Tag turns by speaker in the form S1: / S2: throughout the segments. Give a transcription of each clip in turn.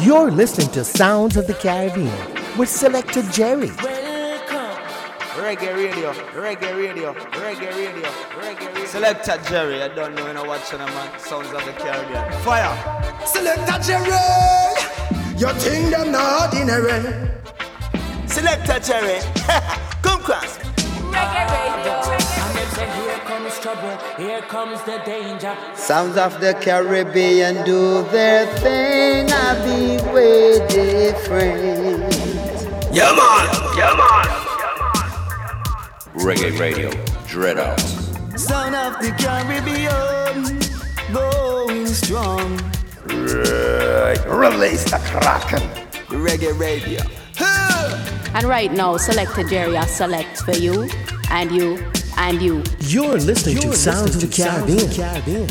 S1: You're listening to Sounds of the Caribbean with Selector Jerry.
S2: Welcome, Reggae radio, reggae radio, reggae radio, reggae radio. Selector Jerry, I don't know when I watch on man. Sounds of the Caribbean. Fire.
S3: Selector Jerry, your thing them not ordinary.
S2: Selector Jerry, come cross.
S4: Trouble, here comes the danger.
S5: Sounds of the Caribbean do their thing. I be way different.
S3: Yeah man, yeah man.
S6: Reggae Radio, Dread Out.
S3: Sound of the Caribbean, going strong.
S5: Release the Kraken.
S2: Reggae radio.
S7: And right now, Selector Jerry, I select for you, and you, and you.
S1: You're listening to Sounds of the Caribbean. Caribbean.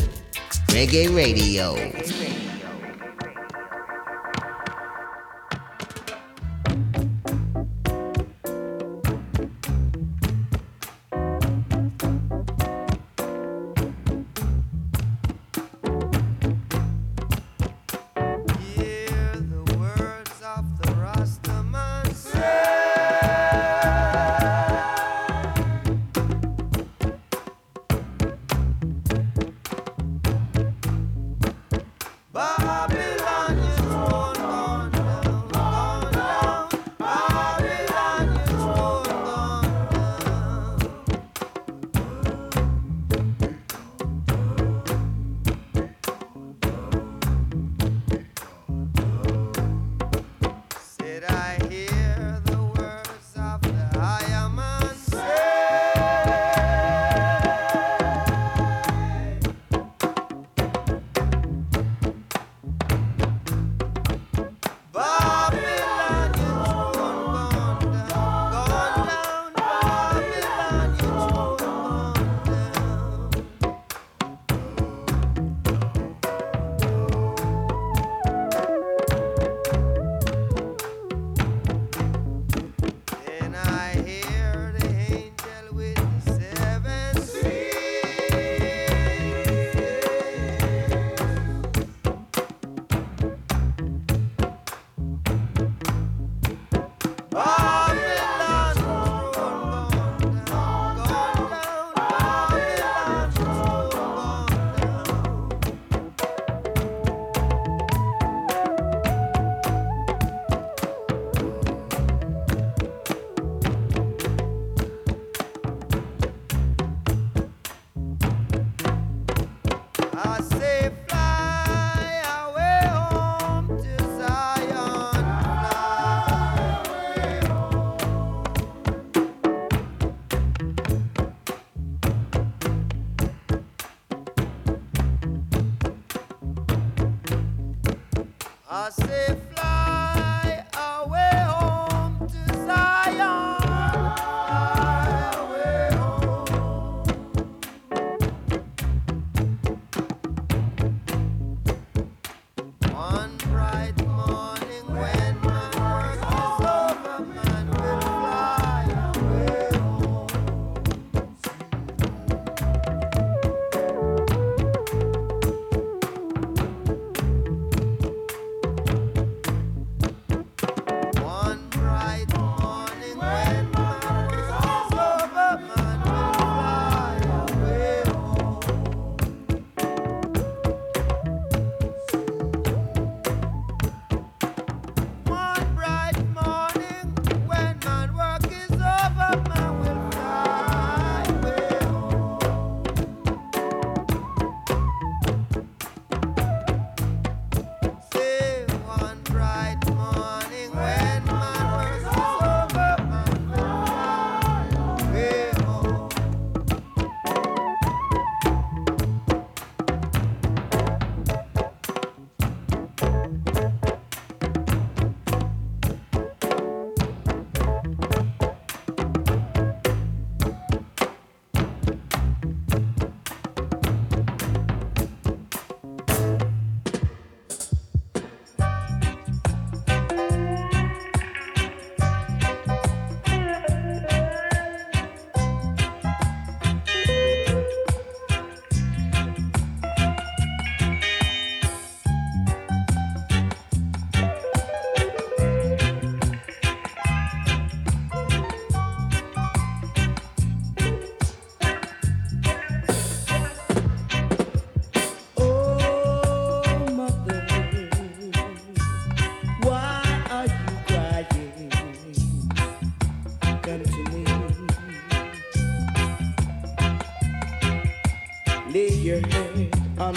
S5: Reggae Radio.
S3: Hear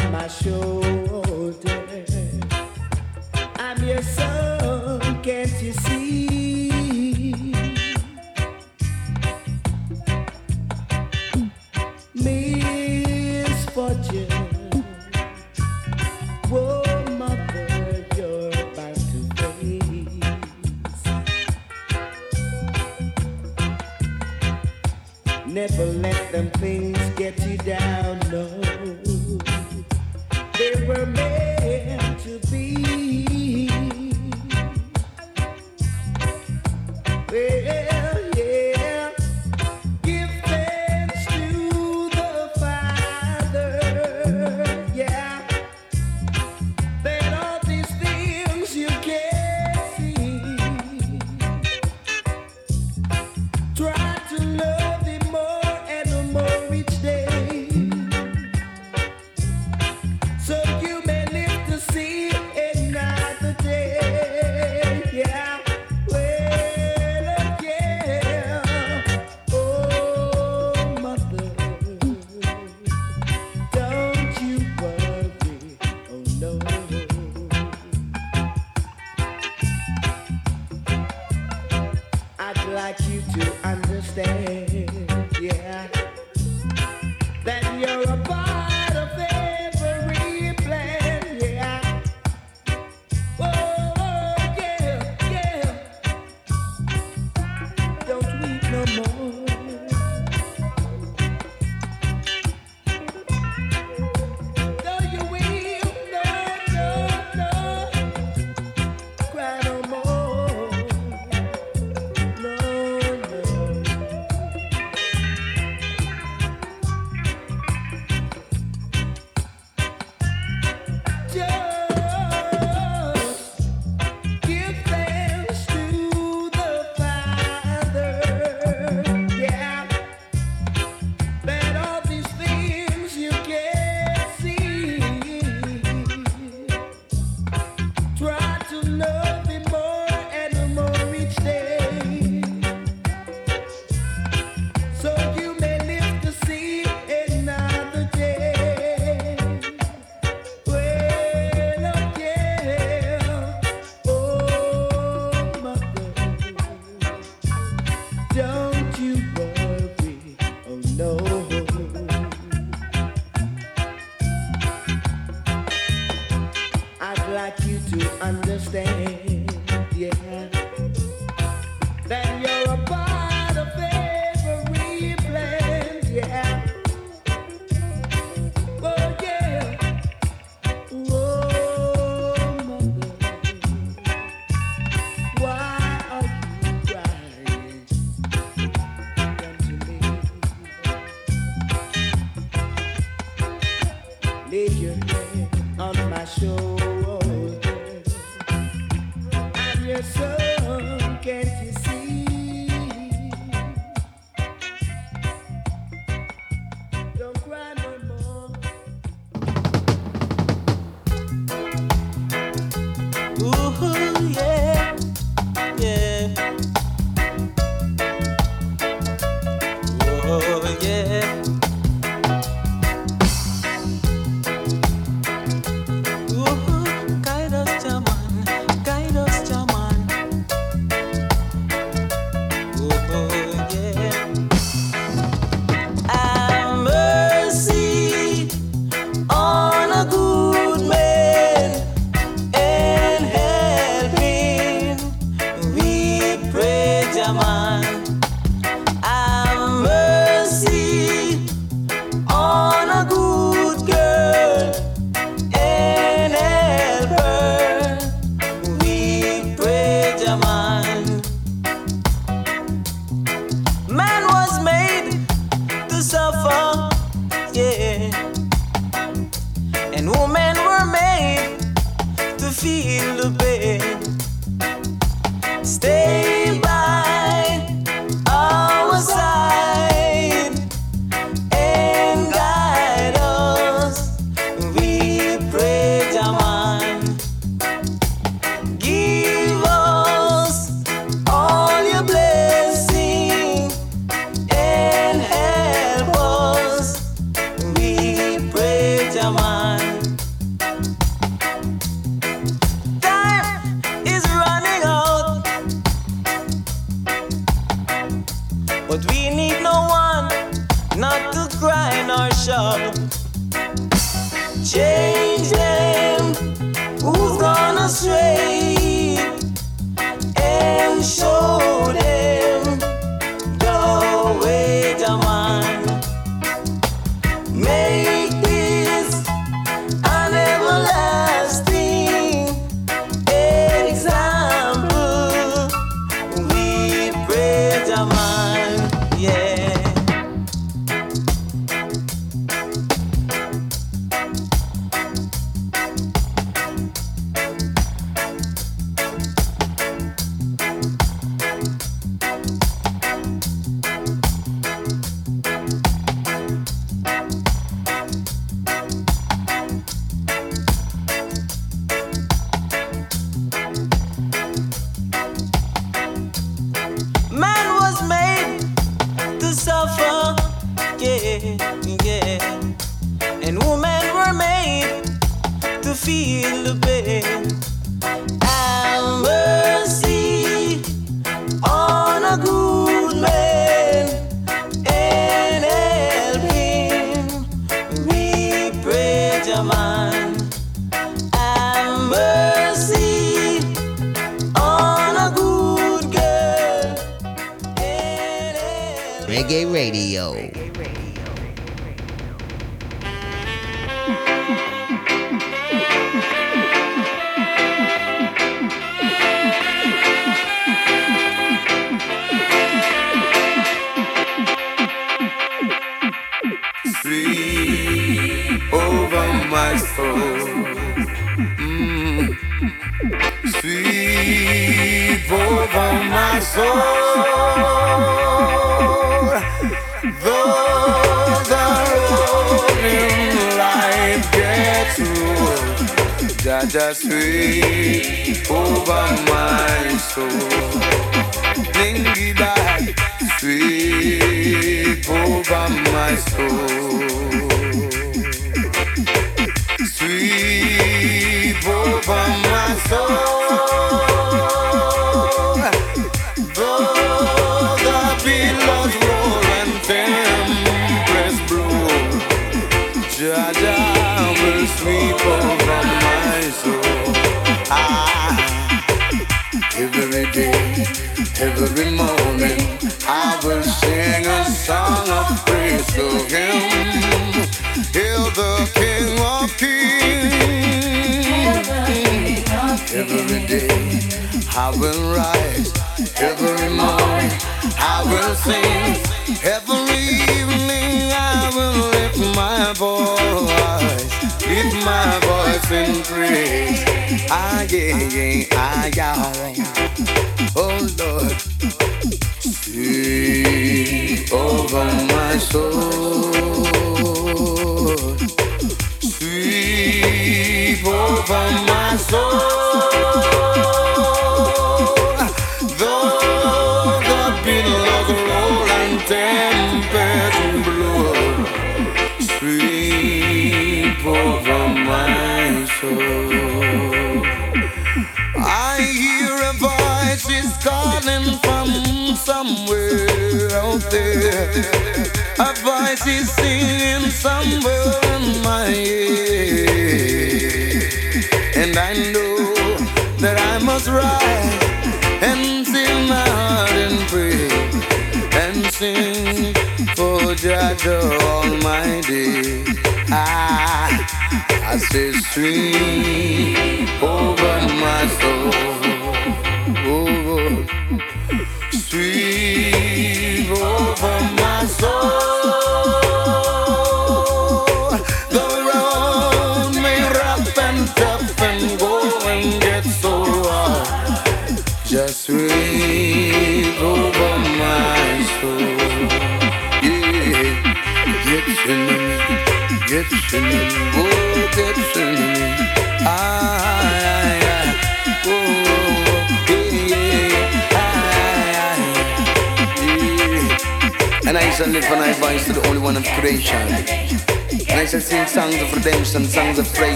S8: on my shoulder.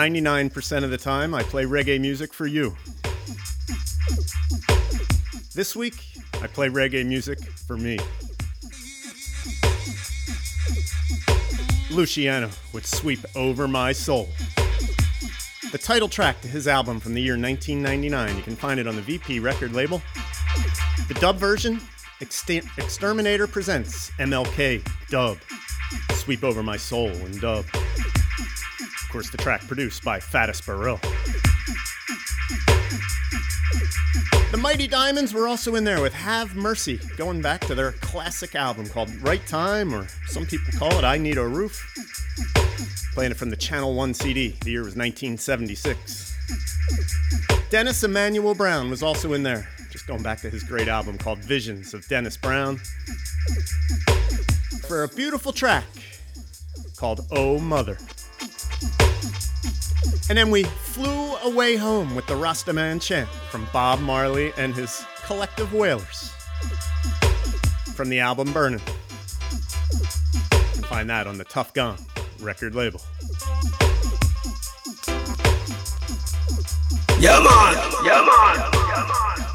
S9: 99% of the time, I play reggae music for you. This week, I play reggae music for me. Luciano would sweep over my soul. The title track to his album from the year 1999. You can find it on the VP record label. The dub version, Exter- Xterminator presents MLK Dub. Sweep over my soul in dub. Of course, the track produced by Fatis Burrell. The Mighty Diamonds were also in there with Have Mercy, going back to their classic album called Right Time, or some people call it I Need a Roof. Playing it from the Channel 1 CD. The year was 1976. Dennis Emmanuel Brown was also in there, just going back to his great album called Visions of Dennis Brown. For a beautiful track called Oh Mother. And then we flew away home with the Rastaman chant from Bob Marley and his collective wailers from the album Burning. Find that on the Tuff Gong record label.
S4: Yeah, man! Yeah, man! Yeah, man!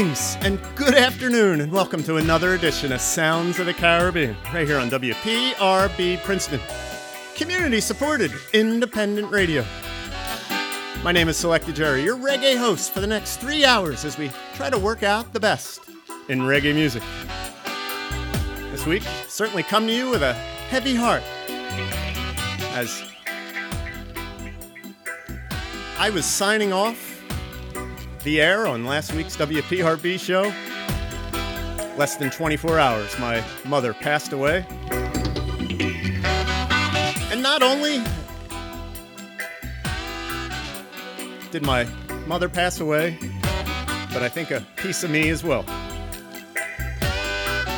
S9: Greetings and good afternoon, and welcome to another edition of Sounds of the Caribbean, right here on WPRB Princeton. Community supported independent radio. My name is Selector Jerry, your reggae host for the next three hours as we try to work out the best in reggae music. This week, certainly come to you with a heavy heart as I was signing off the air on last week's WPRB show. Less than 24 hours, my mother passed away. And not only did my mother pass away, but I think a piece of me as well.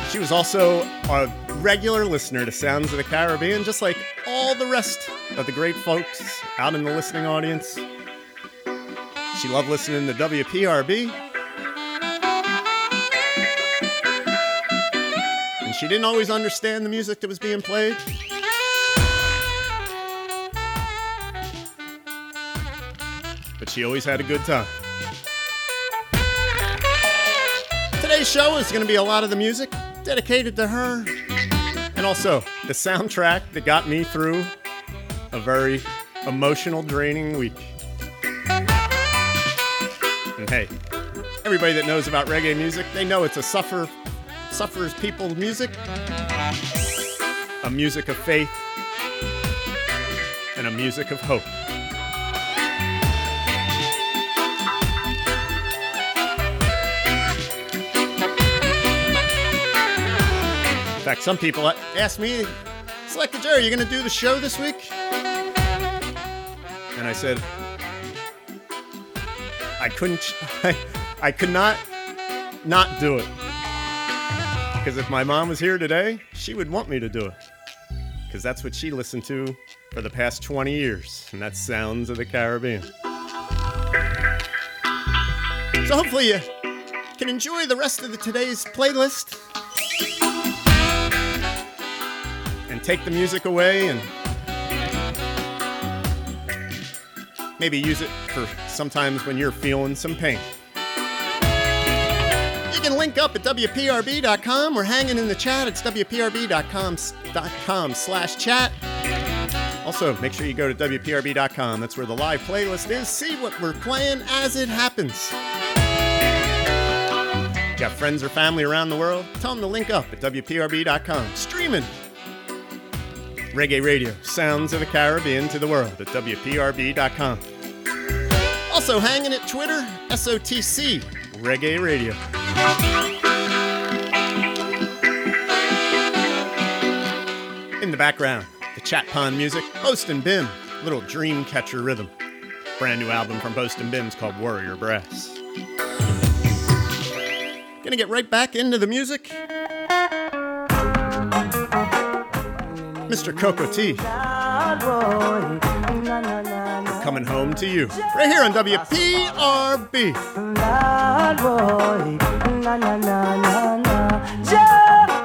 S9: She was also a regular listener to Sounds of the Caribbean, just like all the rest of the great folks out in the listening audience. She loved listening to WPRB. And she didn't always understand the music that was being played. But she always had a good time. Today's show is going to be a lot of the music dedicated to her. And also the soundtrack that got me through a very emotional, draining week. And hey, everybody that knows about reggae music, they know it's a suffer, suffers people music, a music of faith, and a music of hope. In fact, some people ask me, Selecta Jerry, you gonna do the show this week? And I said, I couldn't, I, I could not not do it. Because if my mom was here today, she would want me to do it. Because that's what she listened to for the past 20 years, and that's Sounds of the Caribbean. So hopefully you can enjoy the rest of the today's playlist and take the music away and maybe use it for sometimes when you're feeling some pain. You can link up at WPRB.com. We're hanging in the chat. It's WPRB.com slash chat. Also, make sure you go to WPRB.com. That's where the live playlist is. See what we're playing as it happens. Got friends or family around the world? Tell them to link up at WPRB.com. Streaming reggae radio, sounds of the Caribbean to the world at WPRB.com. Also hanging at Twitter, SOTC, Reggae Radio. In the background, the Chat Pond music, Bost and Bim, little dream catcher rhythm. Brand new album from Bost and Bim's called Warrior Brass. Gonna get right back into the music. Mr. Cocoa Tea Coming home to you. Right here on WPRB.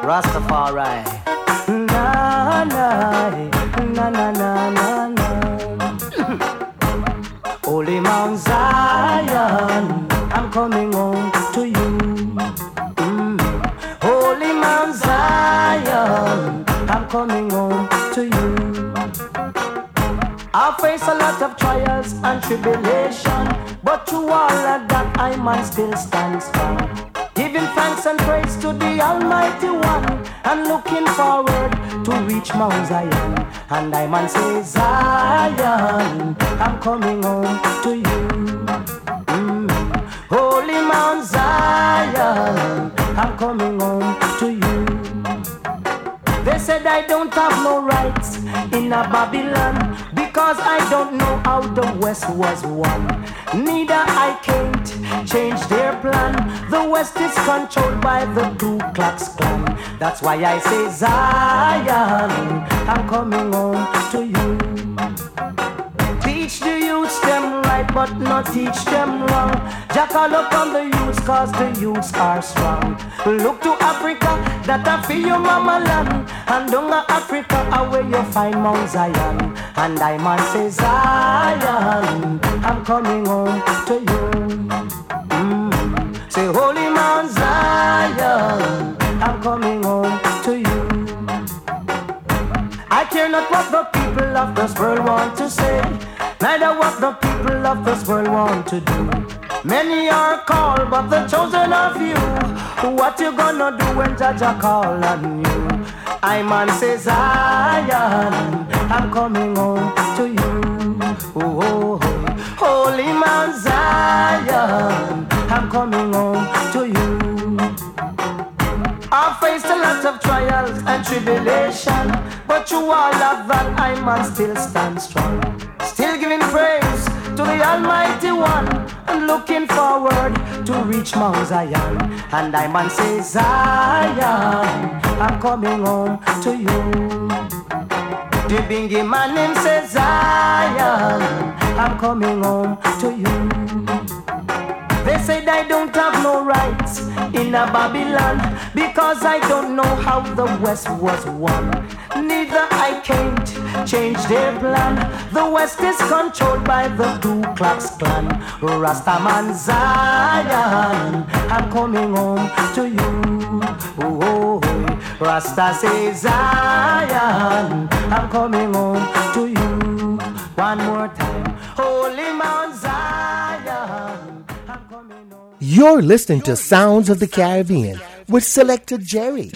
S10: Rastafari. Na, na, na, na, na, na, na. Holy Mount Zion, I'm coming home to you. I'm coming home to you. I face a lot of trials and tribulation, but through all of that I must still stands strong. Giving thanks and praise to the Almighty One, and looking forward to reach Mount Zion. And I man say, Zion, I'm coming home to you. Mm. Holy Mount Zion, I'm coming I don't have no rights in a Babylon because I don't know how the West was won. Neither I can't change their plan. The West is controlled by the Ku Klux Klan. That's why I say Zion, I'm coming home to you. Teach the youths them right, but not teach them wrong. Jackal up on the youths, cause the youths are strong. Look to Africa, that I feel your mama land. And down Africa, where you find Mount Zion. And I man say, Zion, I'm coming home to you. Mm. Say, Holy Mount Zion, I'm coming home to you. I care not what the people of this world want to say, neither what the people of this world want to do. Many are called, but the chosen of you. What you gonna do when Jah Jah call on you? I man says, Zion, I'm coming home to you. Oh, oh, oh. Holy Mount Zion, I'm coming home to you. I faced a lot of trials and tribulation, but you all of that I must still stand strong. Still giving praise to the Almighty One and looking forward to reach Mount Zion. And I man say, Zion, I'm coming home to you. The bingy man him says, Zion, I'm coming home to you. They said I don't have no rights in a Babylon because I don't know how the West was won. Neither I can't change their plan. The West is controlled by the Ku Klux Klan. Rastaman Zion, I'm coming home to you. Oh, Rasta says Zion, I'm coming home to you. One more time, holy.
S11: You're listening to Sounds of the Caribbean with Selector Jerry.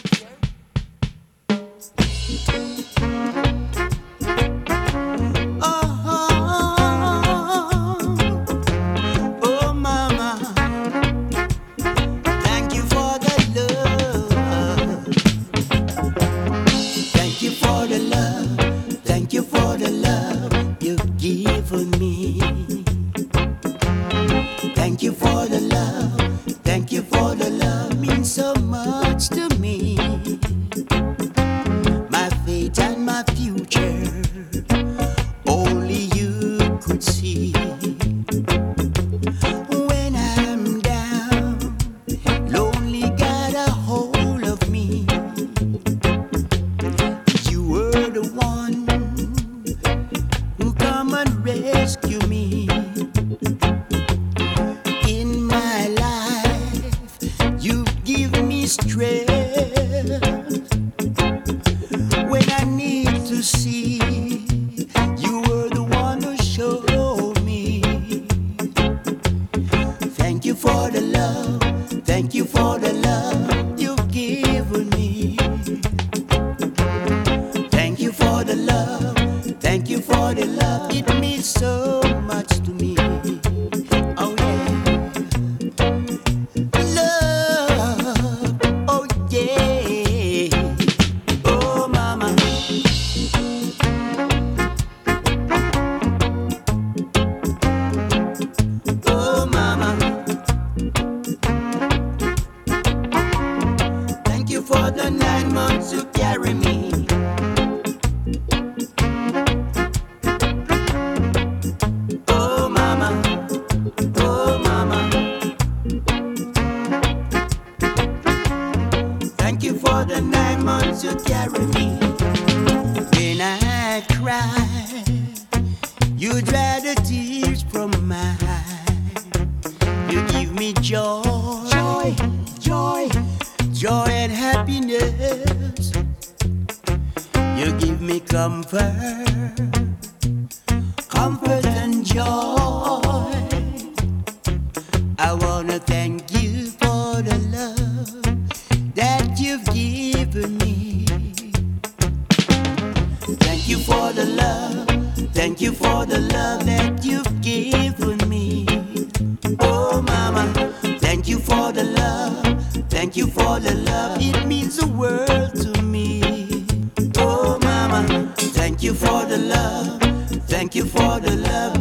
S12: Thank you for the love, thank you for the love that you've given me. Oh, mama, thank you for the love, thank you for the love, it means the world to me. Oh, mama, thank you for the love, thank you for the love.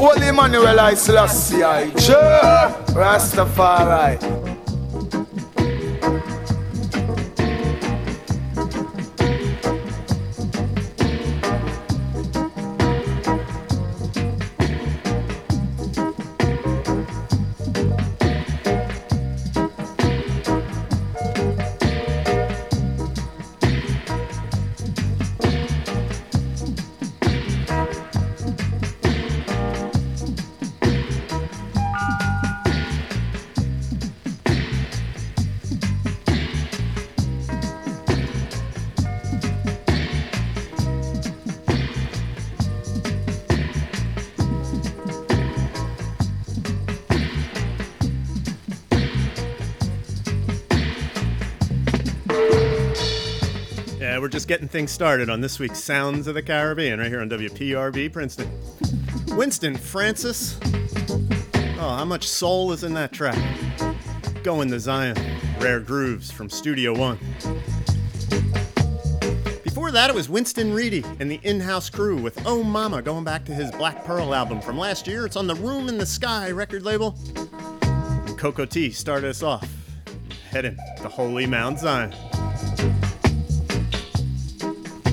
S8: Holy Manuel I Jah Rastafari
S9: just getting things started on this week's Sounds of the Caribbean right here on WPRB Princeton. Winston Francis. Oh, how much soul is in that track? Going to Zion. Rare Grooves from Studio One. Before that, it was Winston Reedy and the in house crew with Oh Mama going back to his Black Pearl album from last year. It's on the Room in the Sky record label. Cocoa Tea started us off, heading to Holy Mount Zion.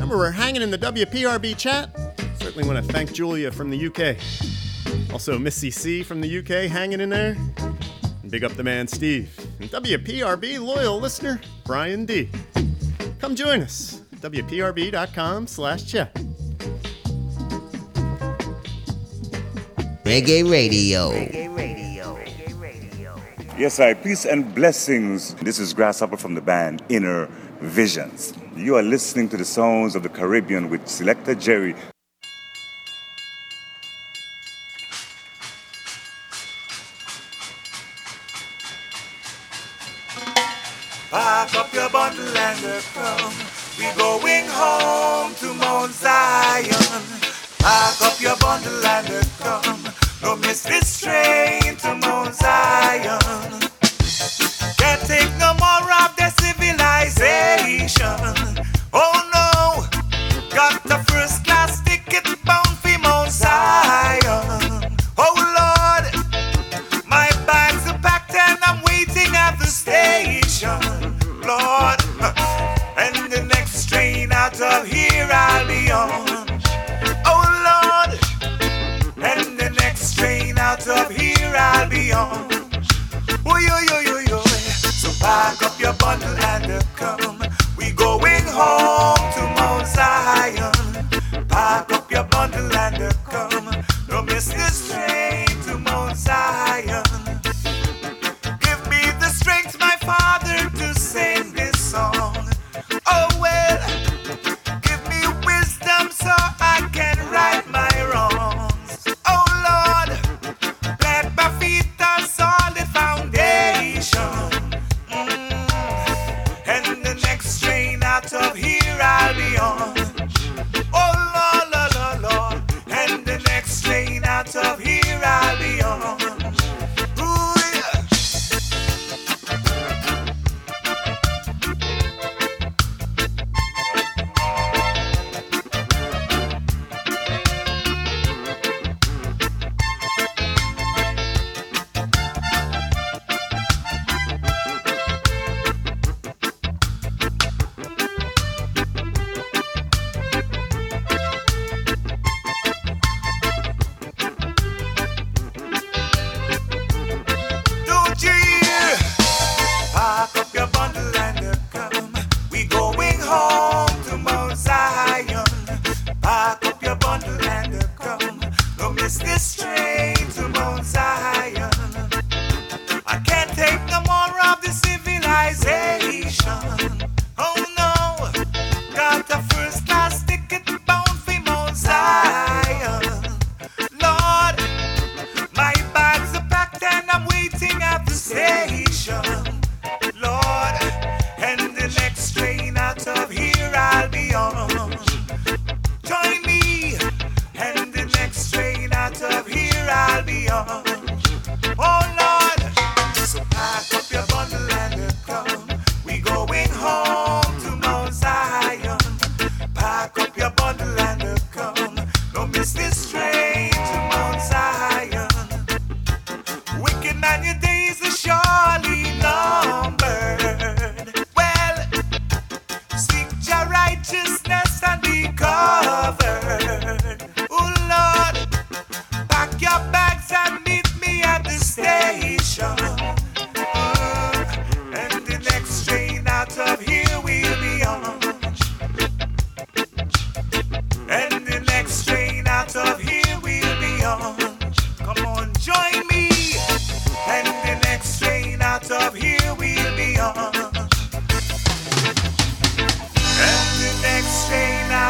S9: Remember, we're hanging in the WPRB chat. Certainly want to thank Julia from the UK. Also, Missy C from the UK hanging in there. And big up the man Steve. And WPRB loyal listener Brian D. Come join us. WPRB.com slash chat.
S13: Reggae Radio. Reggae Radio. Reggae Radio.
S14: Yes, I. Peace and blessings. This is Grasshopper from the band Inner Visions. You are listening to the sounds of the Caribbean with Selector Jerry.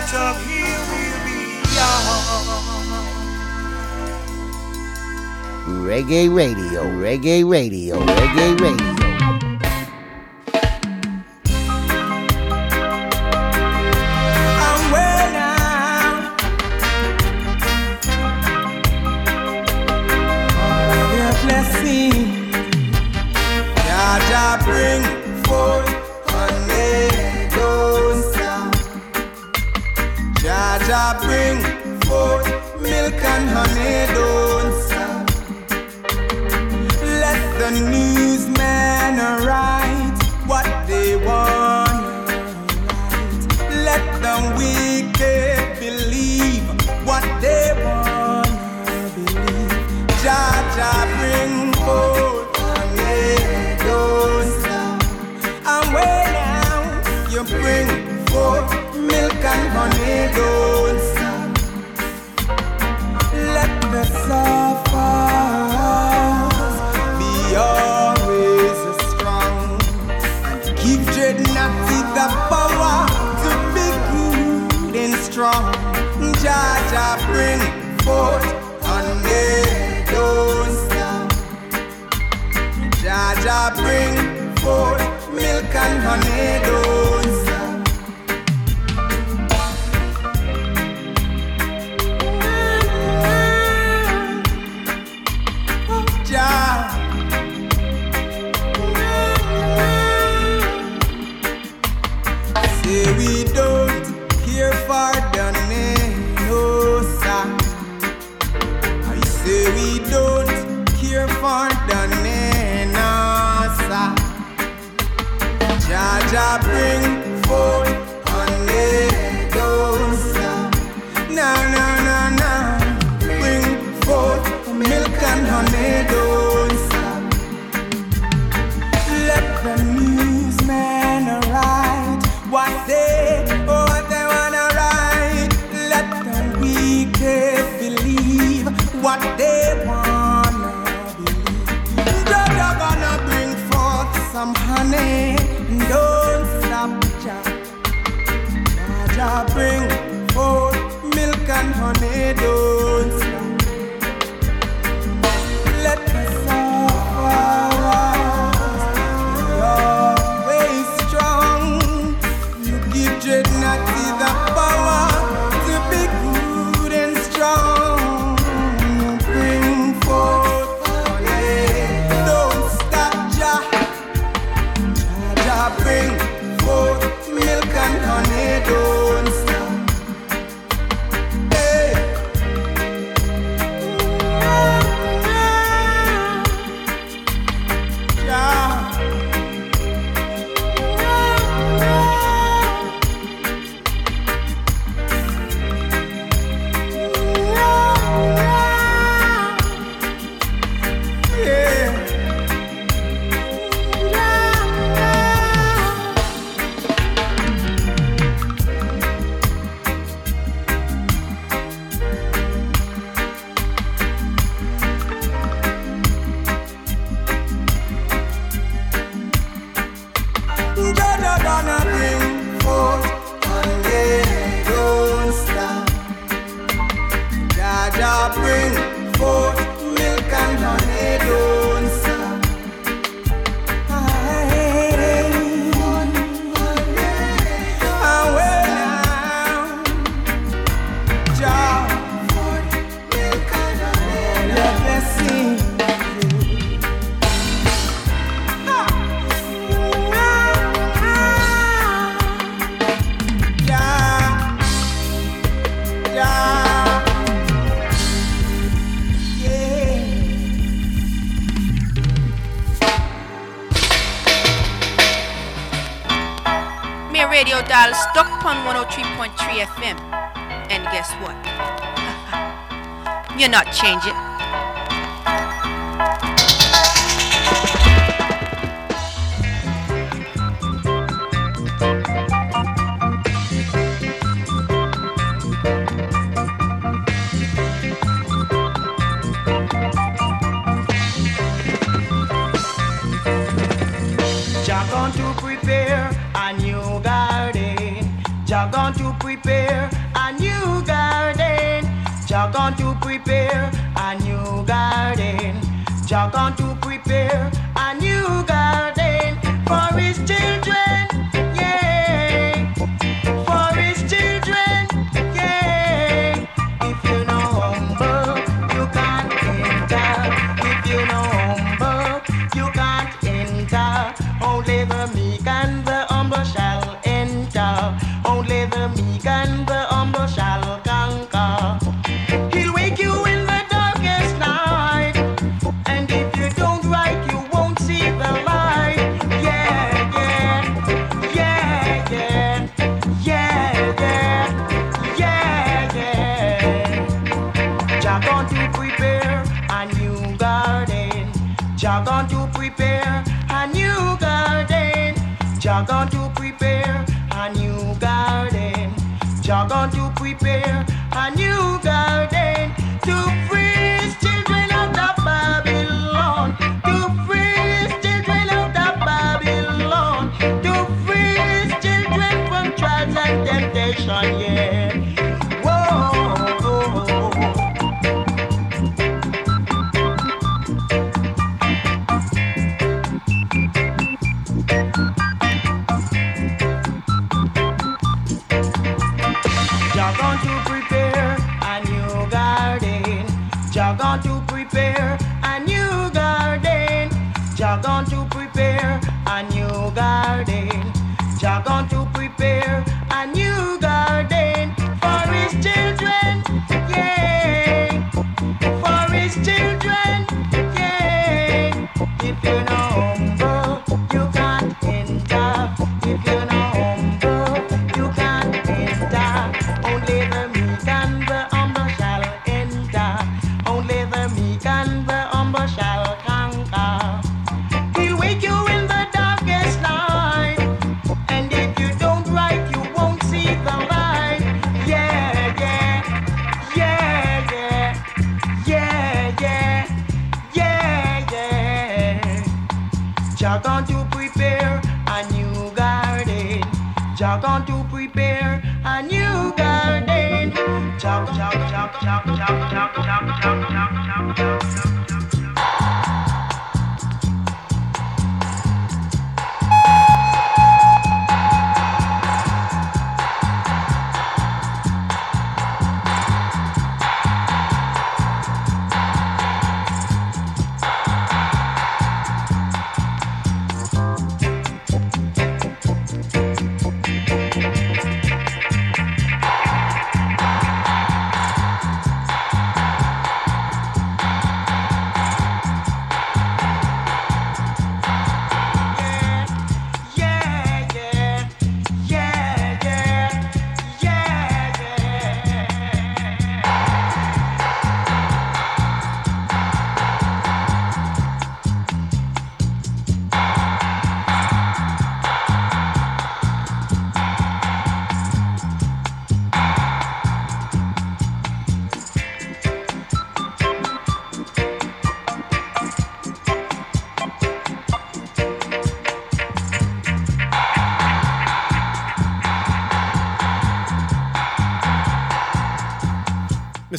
S15: light of here will be.
S16: Reggae radio, reggae radio, reggae radio.
S12: change it. I got you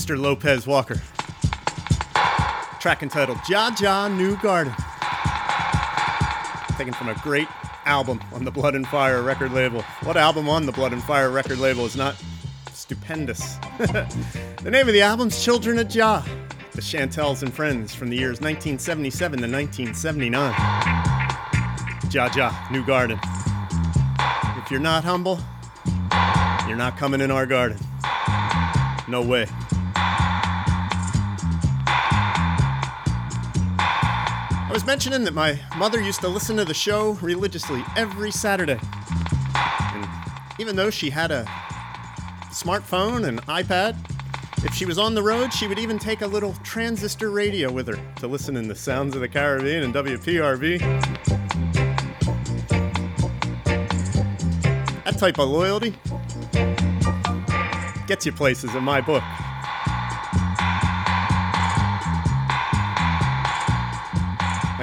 S9: Mr. Lopez Walker. Track entitled Jah Jah New Garden. Taken from a great album on the Blood and Fire record label. What album on the Blood and Fire record label is not stupendous? the name of the album's Children at Ja, the Chantells and Friends from the years 1977 to 1979. Jah Jah New Garden. If you're not humble, you're not coming in our garden. No way. mentioning that my mother used to listen to the show religiously every Saturday. And even though she had a smartphone and iPad, if she was on the road, she would even take a little transistor radio with her to listen in the sounds of the Caribbean and WPRB. That type of loyalty gets you places in my book.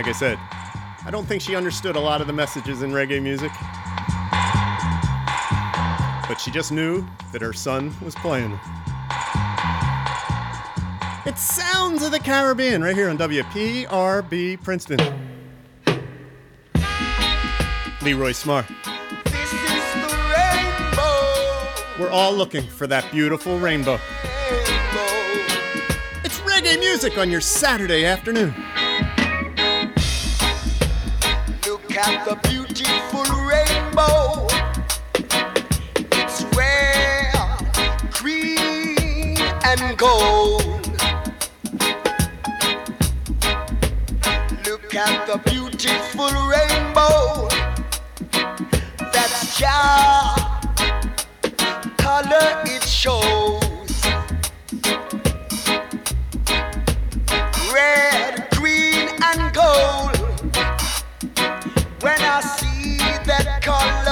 S9: like I said, I don't think she understood a lot of the messages in reggae music. But she just knew that her son was playing. It's Sounds of the Caribbean right here on WPRB Princeton. Leroy Smart. We're all looking for that beautiful rainbow. rainbow. It's reggae music on your Saturday afternoon.
S8: At the beautiful rainbow. It's green, and gold. Look at the beautiful rainbow. Color it shows. Red, green, and gold. That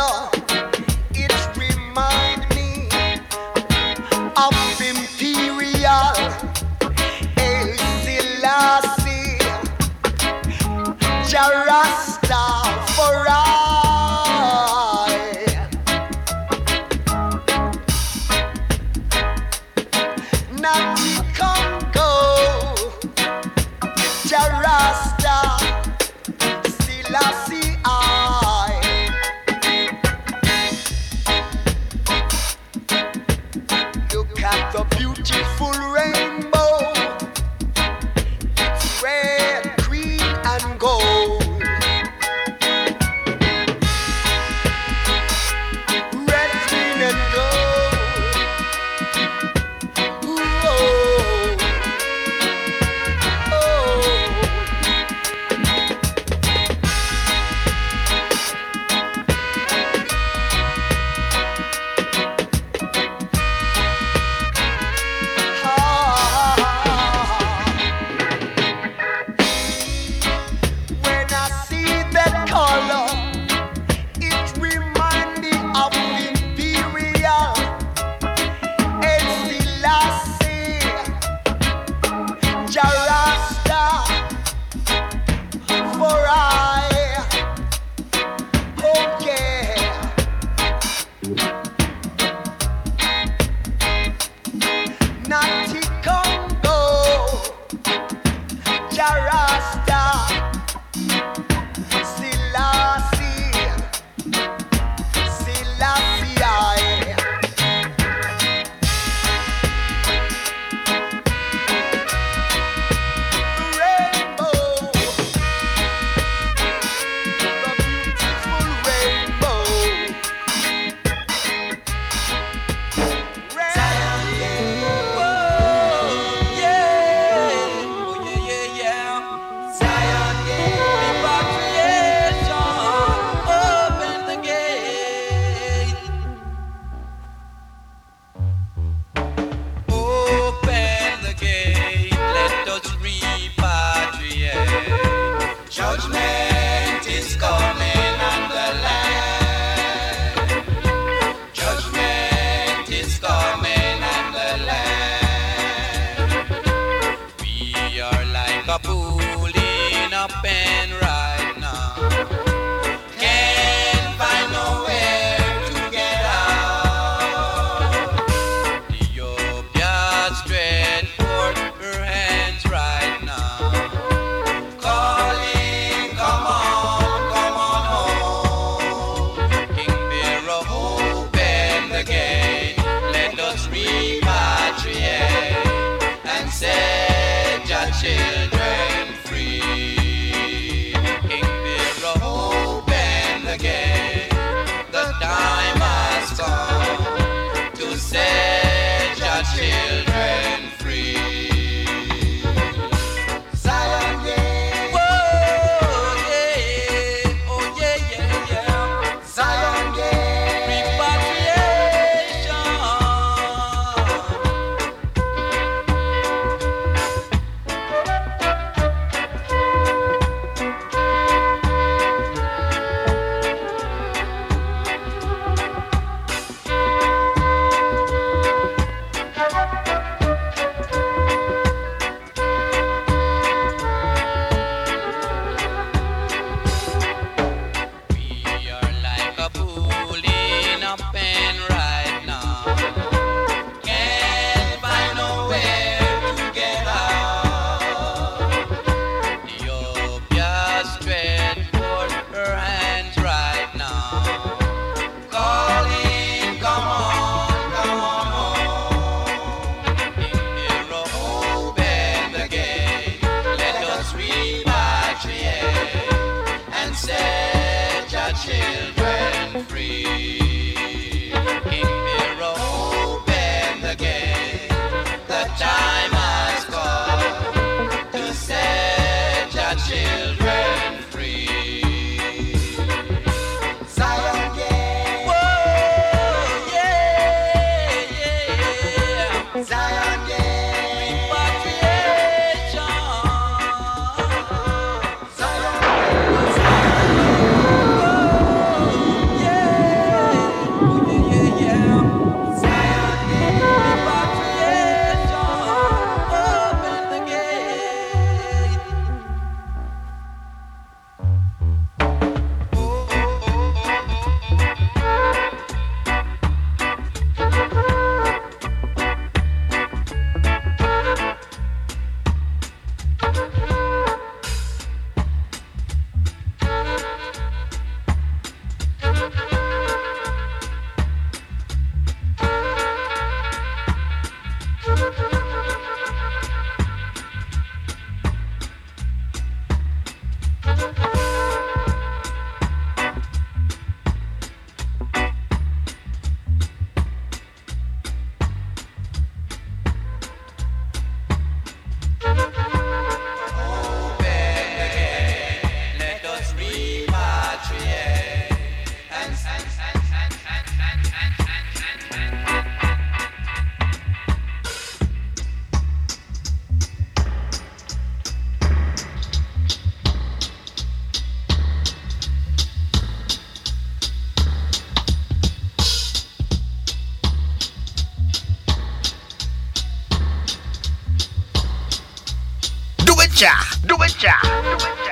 S17: ya,
S5: do it ya. Do it
S17: ya.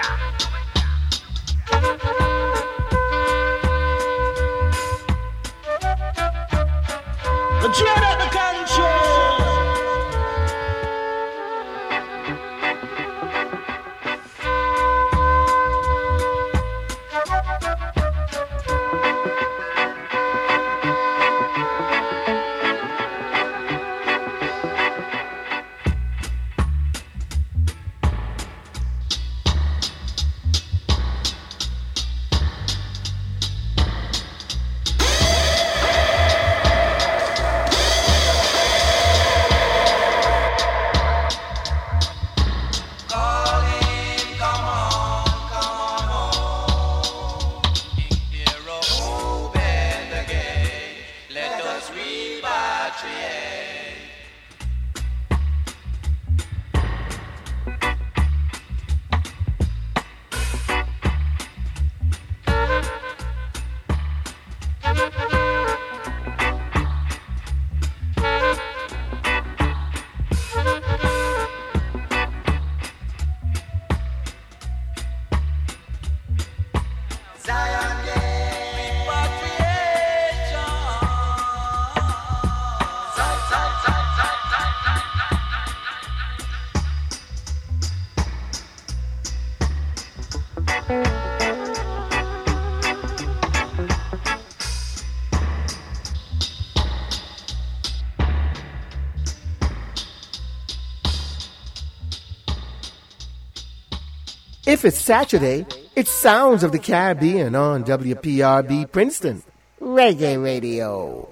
S18: If it's Saturday, it's Sounds of the Caribbean on WPRB Princeton, Reggae Radio.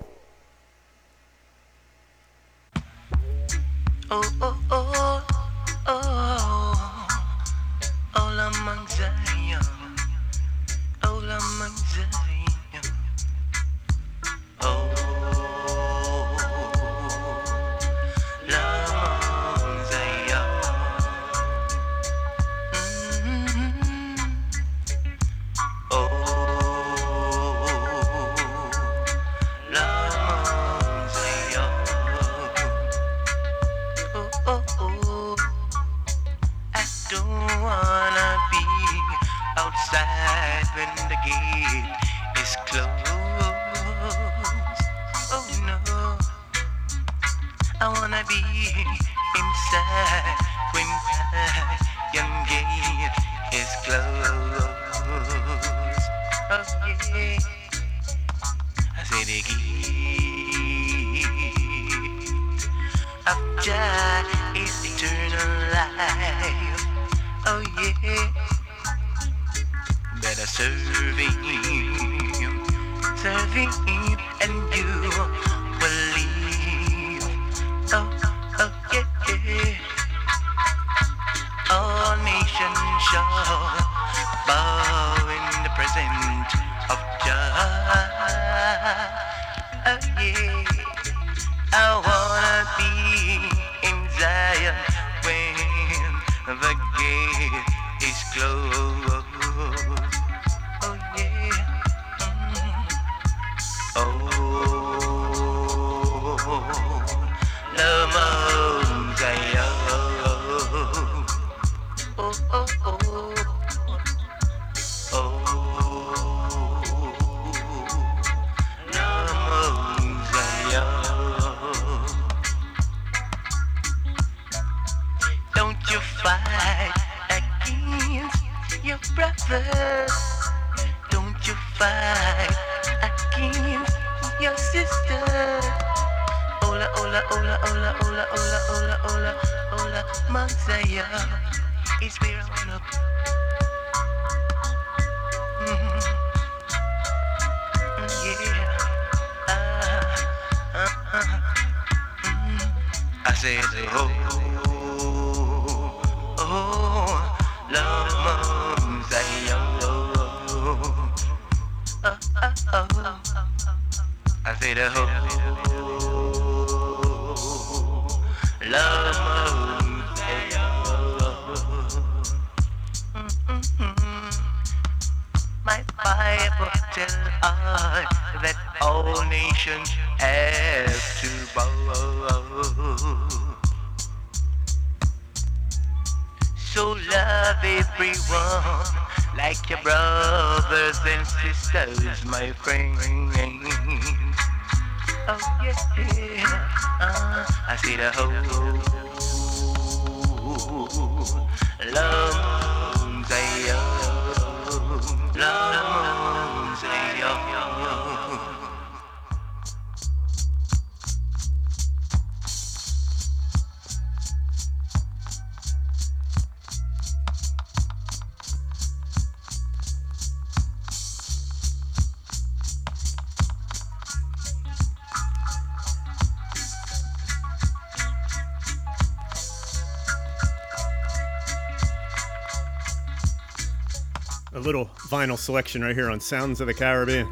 S9: A little vinyl selection right here on Sounds of the Caribbean.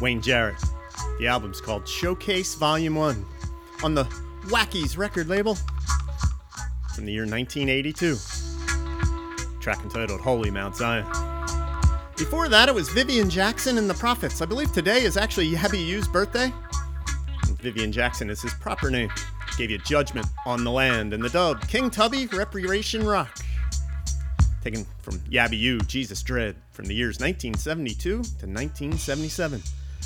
S9: Wayne Jarrett. The album's called Showcase Volume 1 on the Wackies record label from the year 1982. Track entitled Holy Mount Zion. Before that, it was Vivian Jackson and the Prophets. I believe today is actually Yabby U's birthday. And Vivian Jackson is his proper name. Gave you Judgment on the Land and the dub King Tubby Reparation Rock taken from Yabby U, Jesus Dread, from the years 1972 to 1977.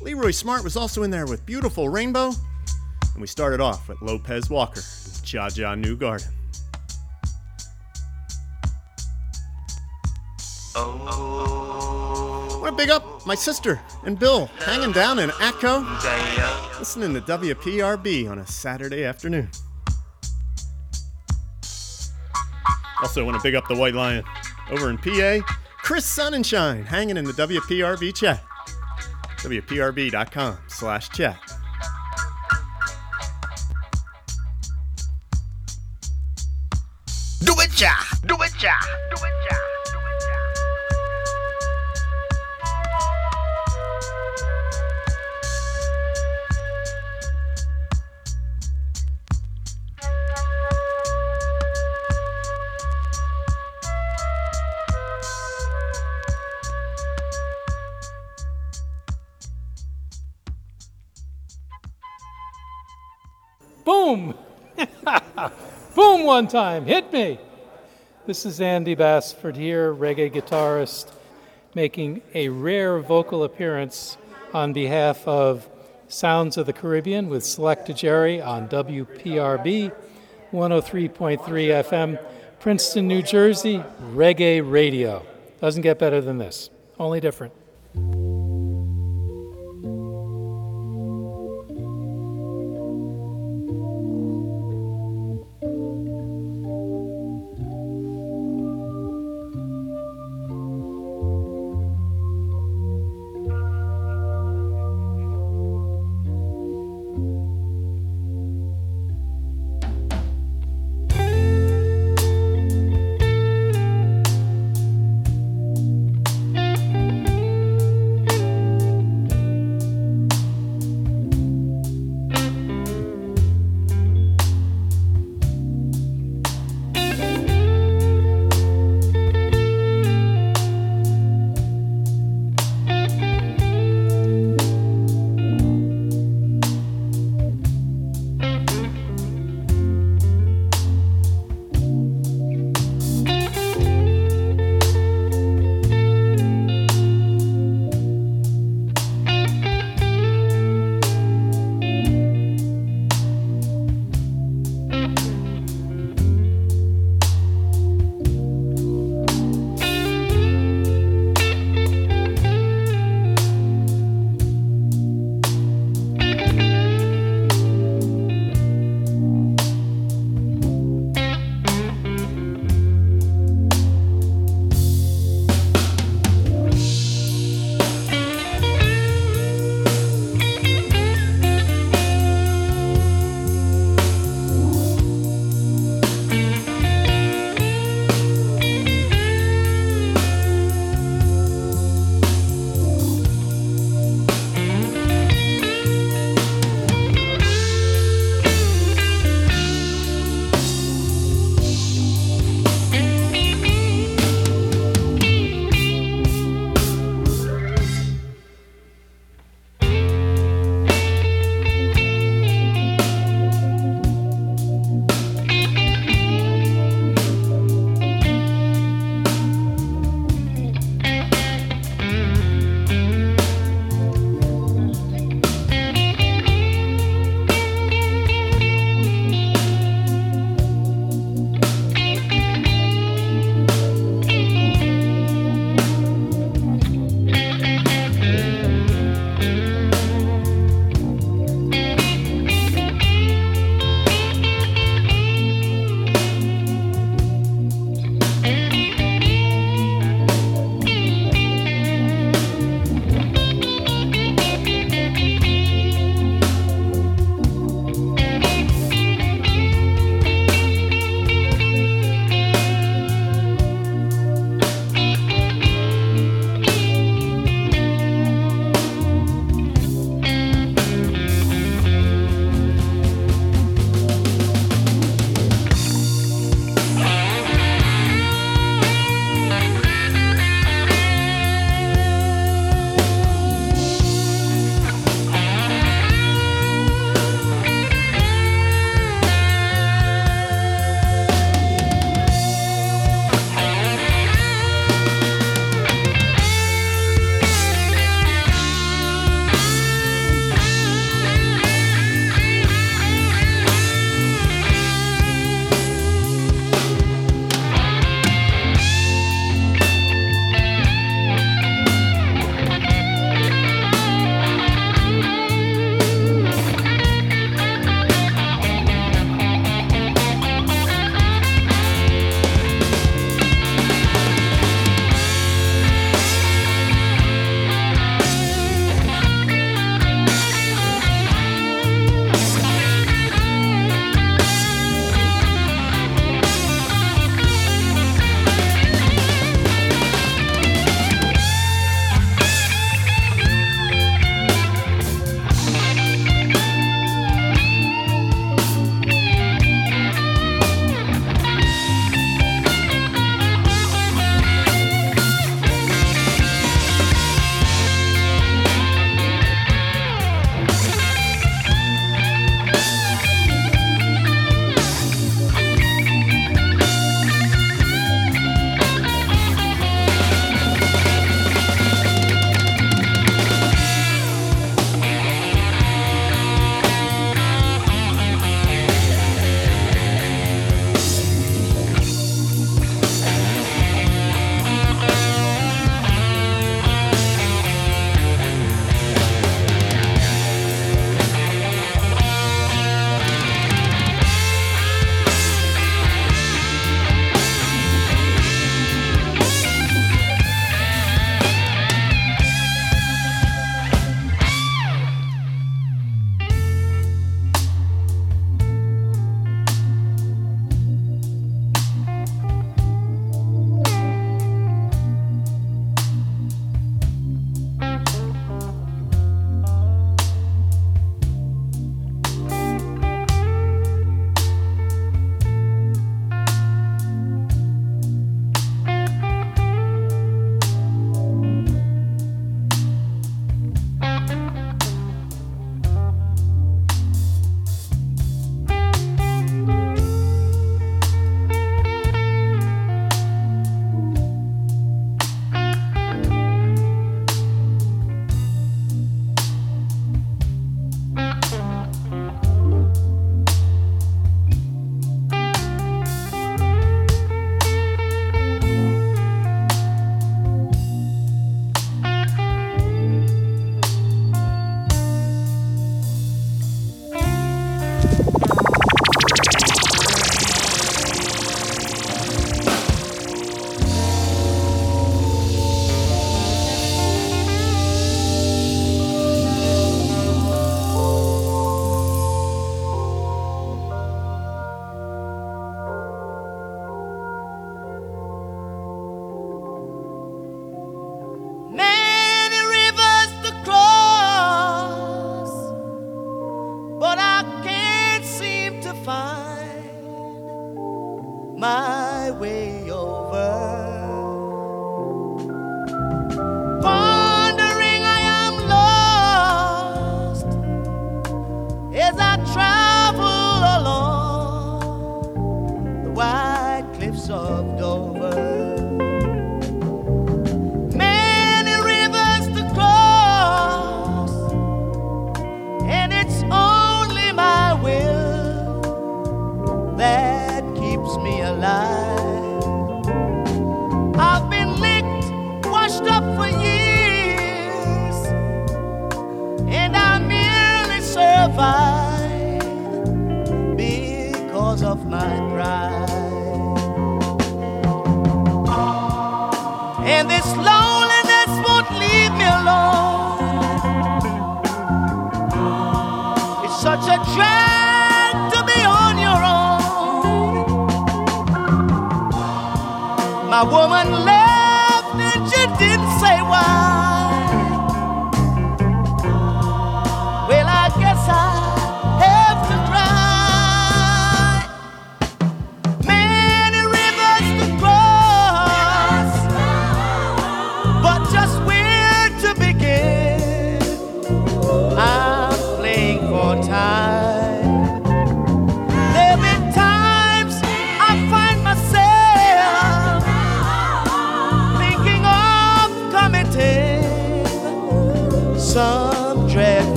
S9: Leroy Smart was also in there with Beautiful Rainbow, and we started off with Lopez Walker, Jah Jah New Garden.
S18: Oh,
S9: want to big up my sister and Bill hanging down in Atco, listening to WPRB on a Saturday afternoon. Also, want to big up the White Lion over in PA. Chris Sunshine hanging in the WPRB chat. WPRB.com slash chat.
S18: Do it, ja, do it, ja.
S19: One time. Hit me. This is Andy Bassford here, reggae guitarist, making a rare vocal appearance on behalf of Sounds of the Caribbean with Selector Jerry on WPRB 103.3 FM, Princeton, New Jersey, reggae radio. Doesn't get better than this, only different.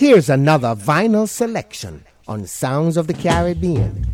S20: Here's another vinyl selection on Sounds of the Caribbean.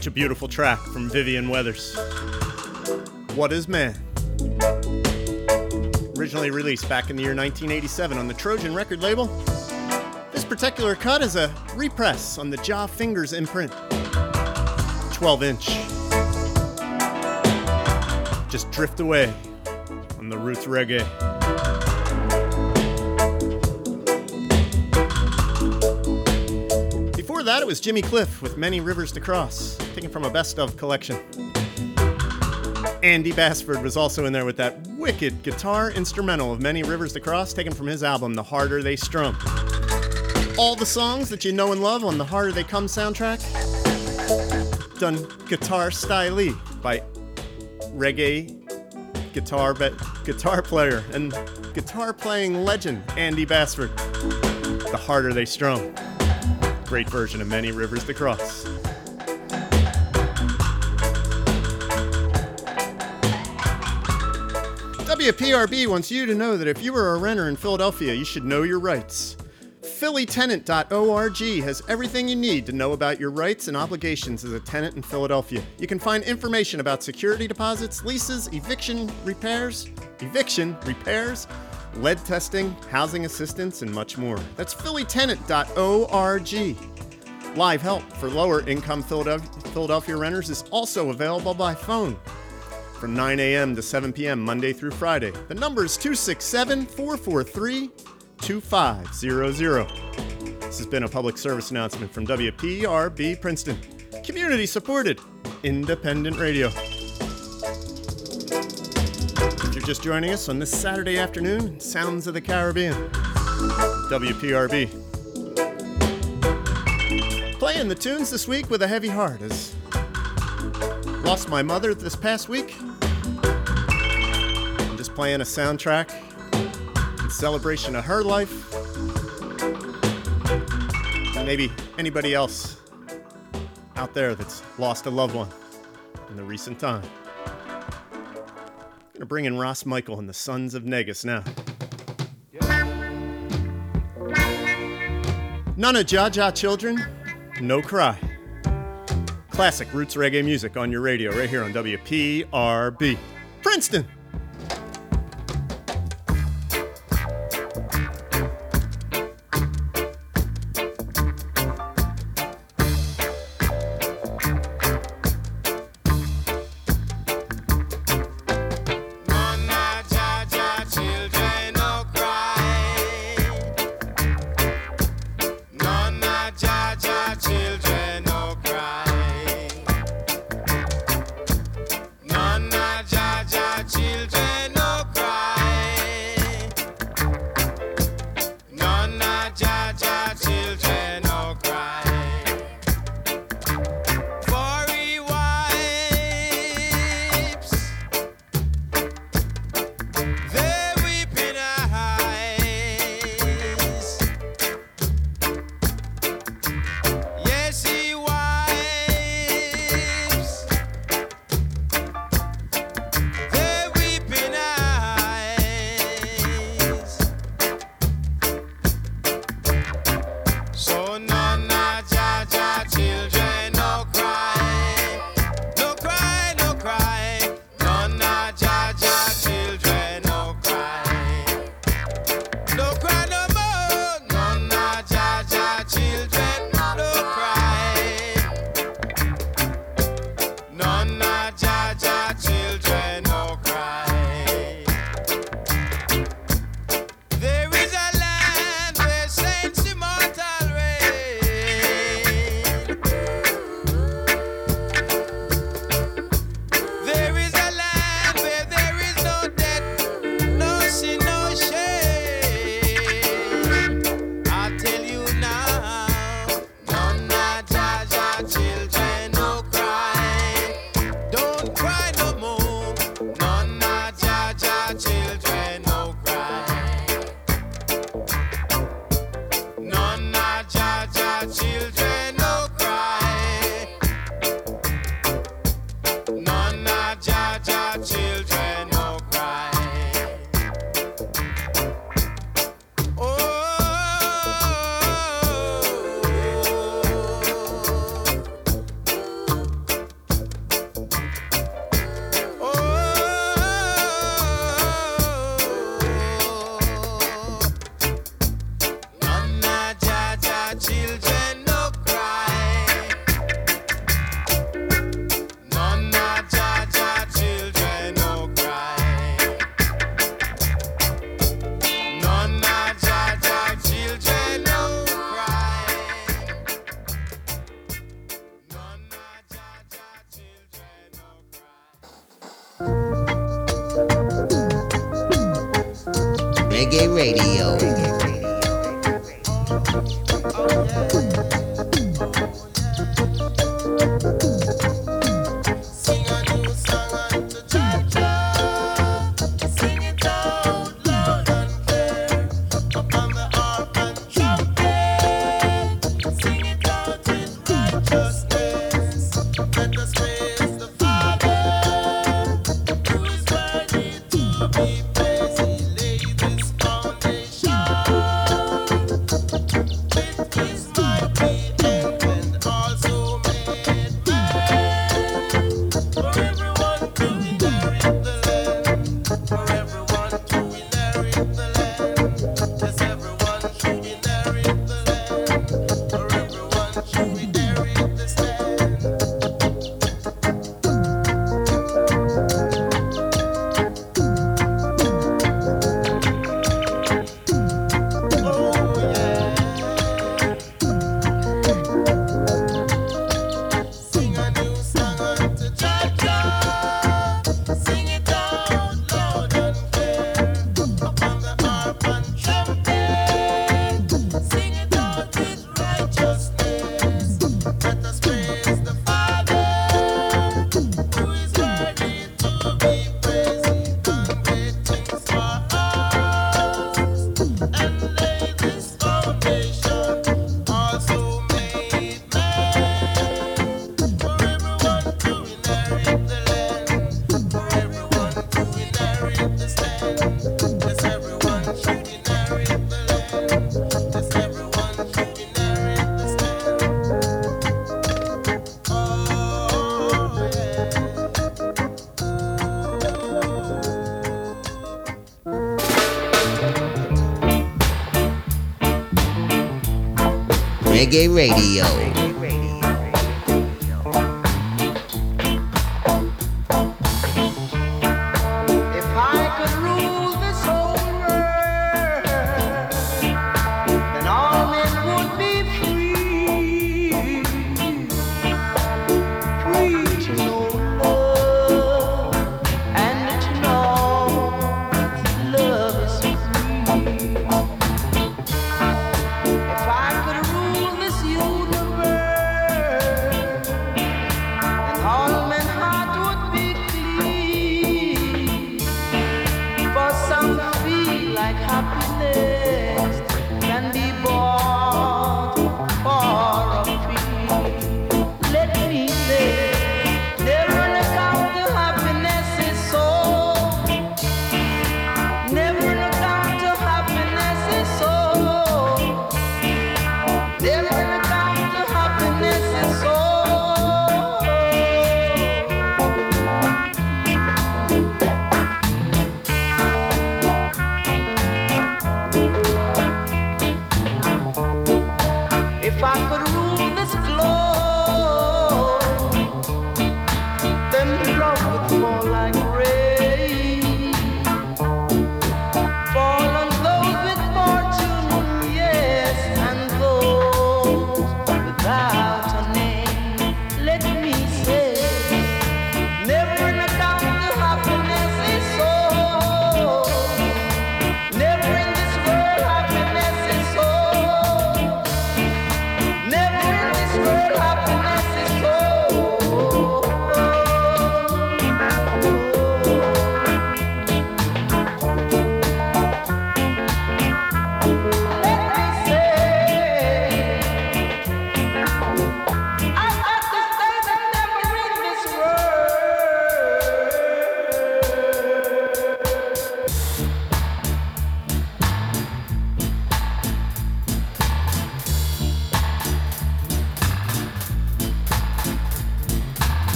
S9: Such a beautiful track from Vivian Weathers. What is Man? Originally released back in the year 1987 on the Trojan record label, this particular cut is a repress on the Jah Fingers imprint. 12 inch. Just drift away on the roots reggae. That, it was Jimmy Cliff with Many Rivers to Cross, taken from a best of collection. Andy Bassford was also in there with that wicked guitar instrumental of Many Rivers to Cross, taken from his album The Harder They Strum. All the songs that you know and love on the Harder They Come soundtrack, done guitar style by reggae guitar be- guitar player and guitar playing legend Andy Bassford. The Harder They Strum. Great version of Many Rivers to Cross. WPRB wants you to know that if you are a renter in Philadelphia, you should know your rights. PhillyTenant.org has everything you need to know about your rights and obligations as a tenant in Philadelphia. You can find information about security deposits, leases, eviction repairs, eviction repairs, lead testing, housing assistance, and much more. That's PhillyTenant.org. Live help for lower income Philadelphia, renters is also available by phone from 9 a.m. to 7 p.m. Monday through Friday. The number is 267 443 2500. This has been a public service announcement from WPRB Princeton, community supported, independent radio. You're just joining us on this Saturday afternoon, Sounds of the Caribbean, WPRB. Playing the tunes this week with a heavy heart as lost my mother this past week. I'm just playing a soundtrack in celebration of her life. And maybe anybody else out there that's lost a loved one in the recent time. Gonna bring in Ras Michael and the Sons of Negus now. None of Jah Jah children, no cry. Classic roots reggae music on your radio right here on WPRB. Princeton!
S21: Reggae Radio.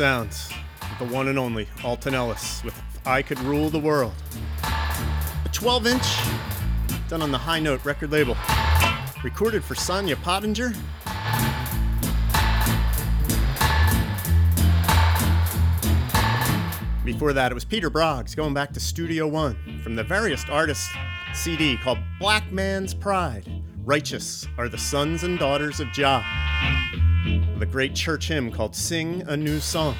S9: Sounds. The one and only Alton Ellis with I Could Rule the World. A 12 inch done on the High Note record label. Recorded for Sonia Pottinger. Before that, it was Peter Broggs going back to Studio One from the Various Artists CD called Black Man's Pride. Righteous are the sons and daughters of Jah. Great church hymn called Sing a New Song.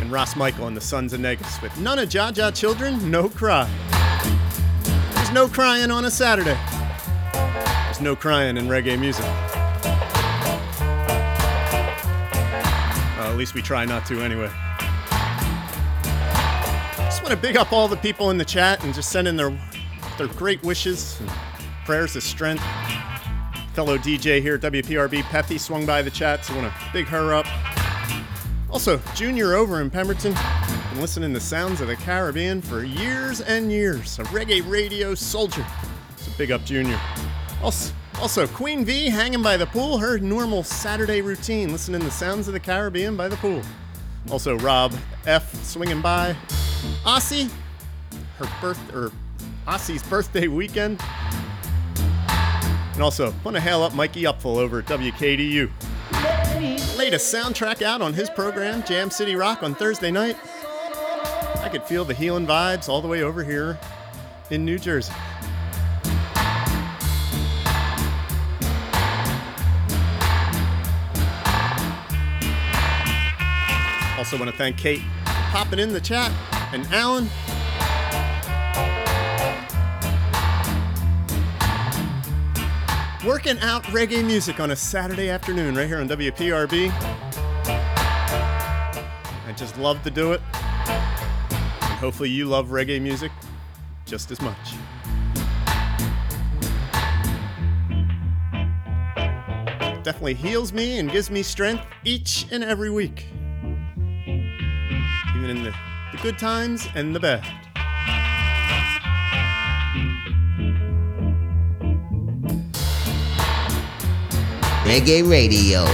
S9: And Ras Michael and the Sons of Negus with None of Jah Jah Children, No Cry. There's no crying on a Saturday. There's no crying in reggae music. Well, at least we try not to anyway. Just want to big up all the people in the chat and just send in their their great wishes and prayers of strength. Fellow DJ here at WPRB, Pethy, swung by the chat, so I want to big her up. Also, Junior over in Pemberton, been listening to sounds of the Caribbean for years and years. A reggae radio soldier. So big up Junior. Also, also, Queen V hanging by the pool, her normal Saturday routine, listening to sounds of the Caribbean by the pool. Also, Rob F swinging by. Aussie, her birth or Ossie's birthday weekend. And also, want to hail up Mikey Upful over at WKDU. Latest soundtrack out on his program, Jam City Rock, on Thursday night. I could feel the healing vibes all the way over here in New Jersey. Also, want to thank Kate popping in the chat and Alan. Working out reggae music on a Saturday afternoon right here on WPRB. I just love to do it. And hopefully, you love reggae music just as much. Definitely heals me and gives me strength each and every week even in the, the good times and the bad.
S13: Reggae Radio.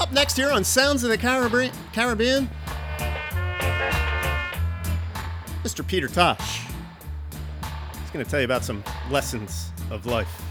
S9: Up next here on Sounds of the Caribbean, Caribbean Mr. Peter Tosh. He's going to tell you about some lessons of life.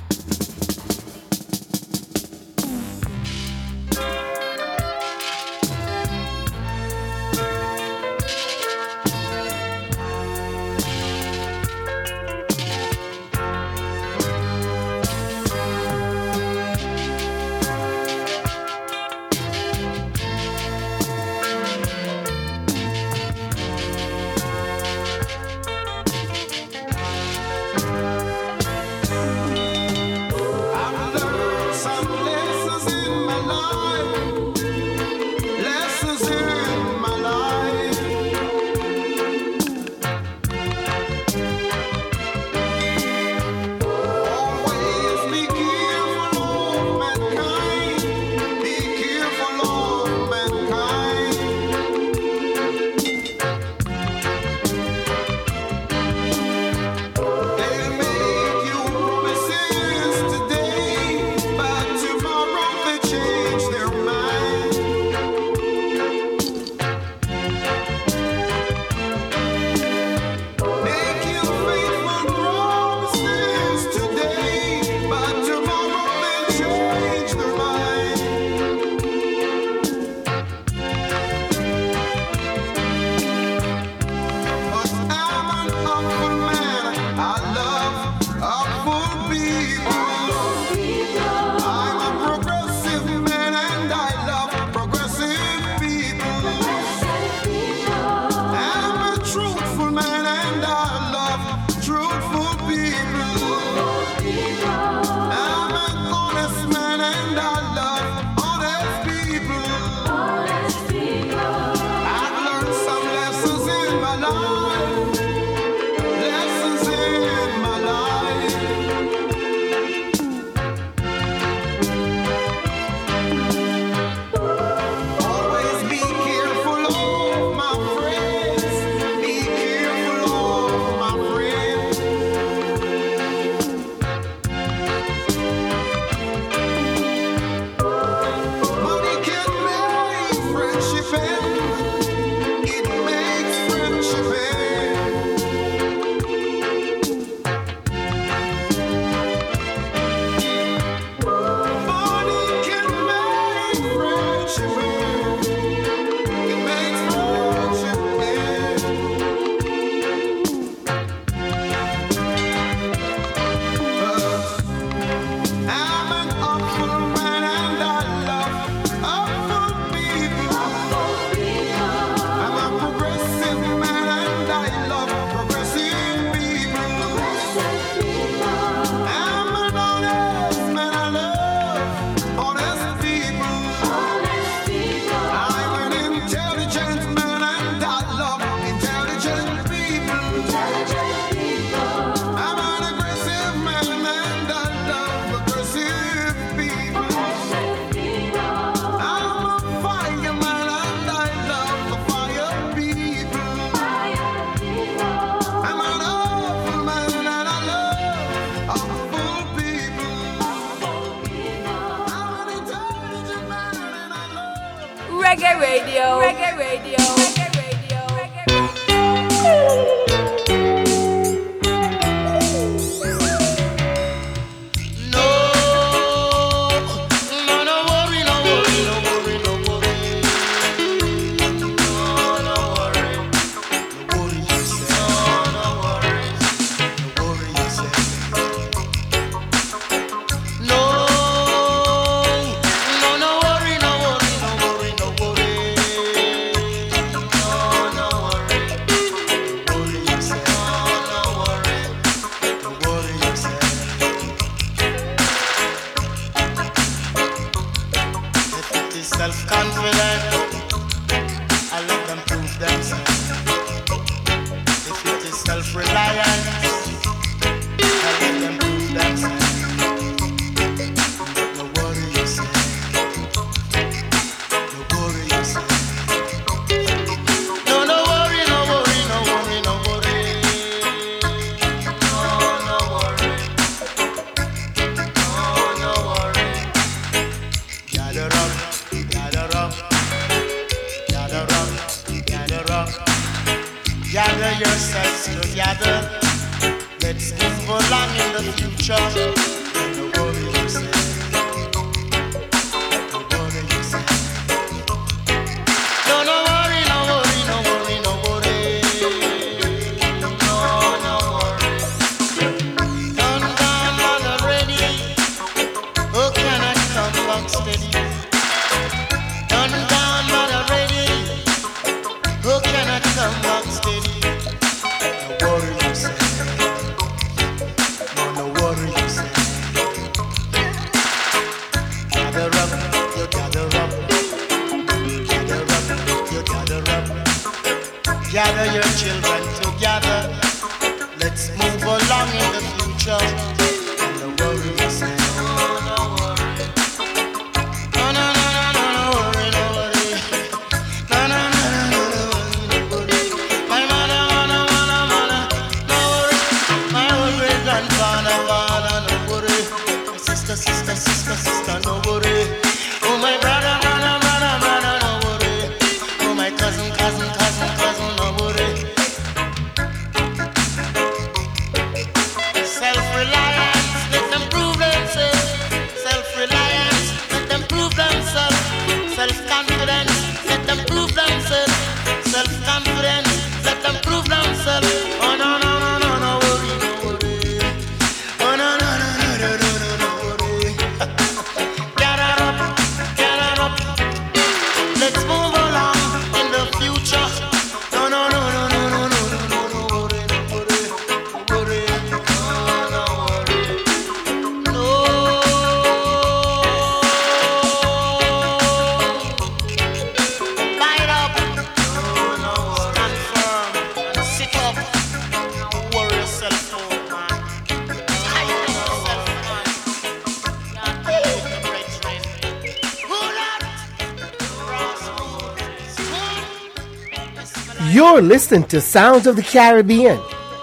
S21: You're listening to Sounds of the Caribbean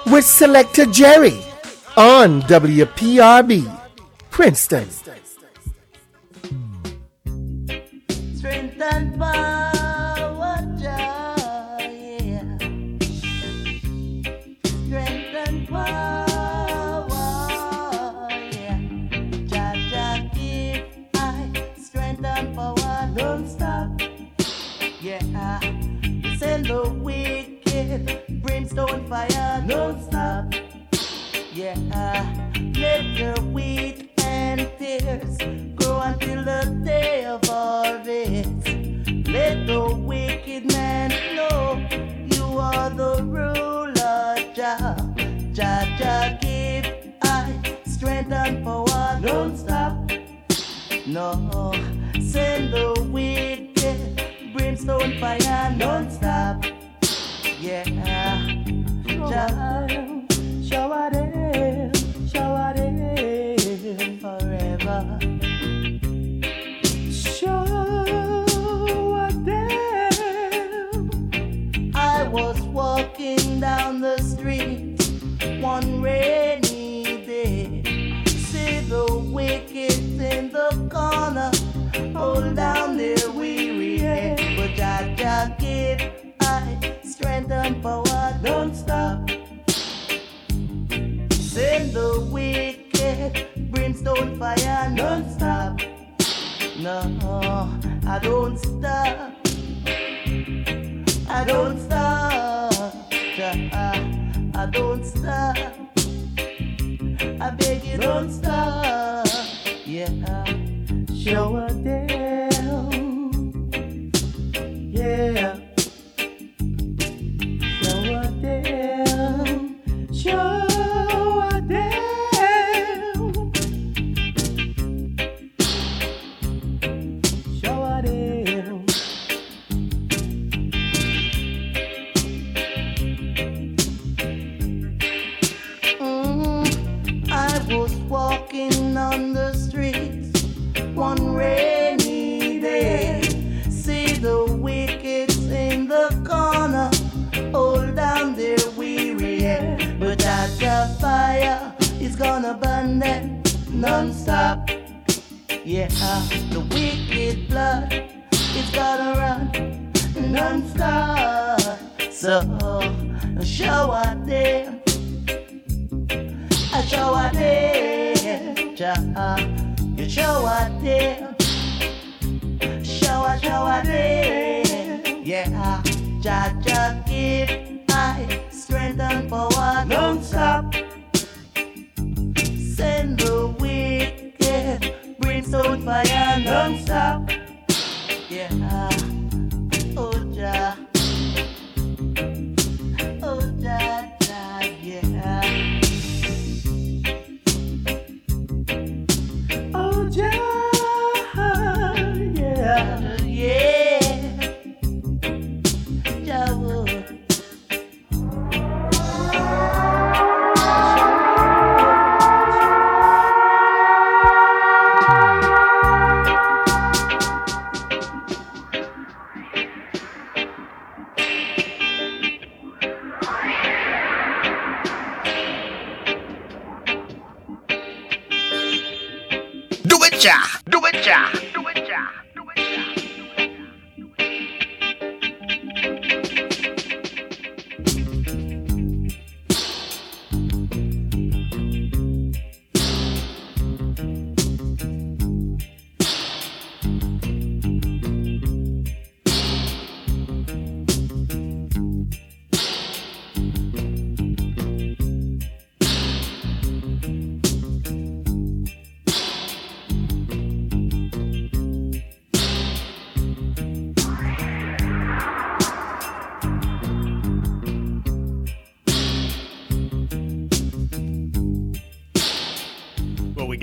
S21: with Selector Jerry on WPRB, Princeton. Non-stop. Yeah, uh, the wicked blood is gonna run non-stop. So shower them, I shower them, ja, uh, you shower them, show shower them. Yeah, uh, ja ja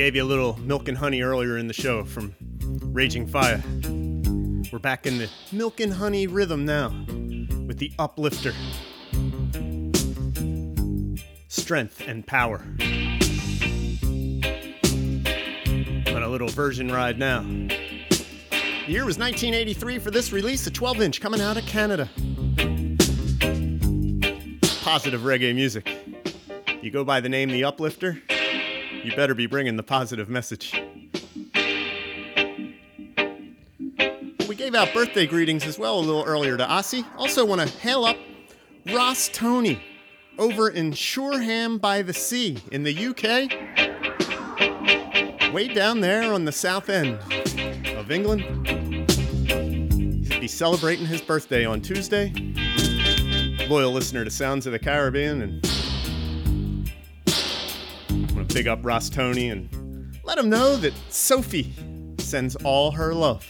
S9: gave you a little milk and honey earlier in the show from Raging Fire. We're back in the milk and honey rhythm now with the uplifter. Strength and power. On a little version ride now. The year was 1983 for this release, a 12 inch coming out of Canada. Positive reggae music. You go by the name The Uplifter, you better be bringing the positive message. We gave out birthday greetings as well a little earlier to Ossie. Also, want to hail up Ras Tony over in Shoreham by the Sea in the UK. Way down there on the south end of England. He'll be celebrating his birthday on Tuesday. Loyal listener to Sounds of the Caribbean and big up Ras Tony and let him know that Sophie sends all her love.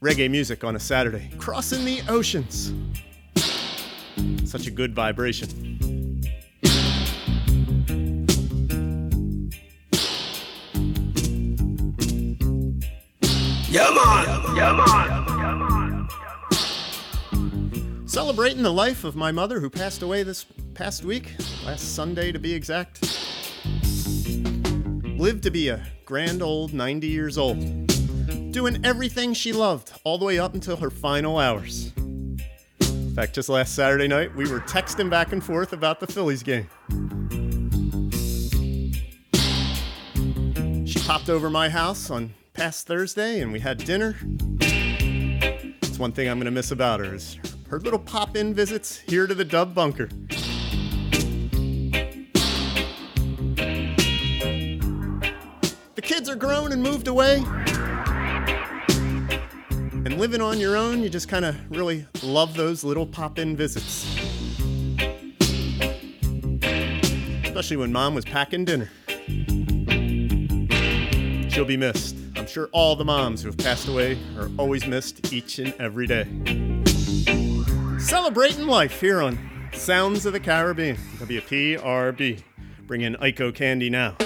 S9: Reggae music on a Saturday, crossing the oceans. Such a good vibration.
S22: Yeah, man! Yeah, man!
S9: Celebrating the life of my mother who passed away this past week, last Sunday to be exact. Lived to be a grand old 90 years old, doing everything she loved all the way up until her final hours. In fact, just last Saturday night, we were texting back and forth about the Phillies game. She popped over my house on past Thursday and we had dinner. It's one thing I'm gonna miss about her is her little pop-in visits here to the Dub Bunker. Are grown and moved away. And living on your own, you just kind of really love those little pop in visits. Especially when mom was packing dinner. She'll be missed. I'm sure all the moms who have passed away are always missed each and every day. Celebrating life here on Sounds of the Caribbean, WPRB. Bring in Icho Candy now.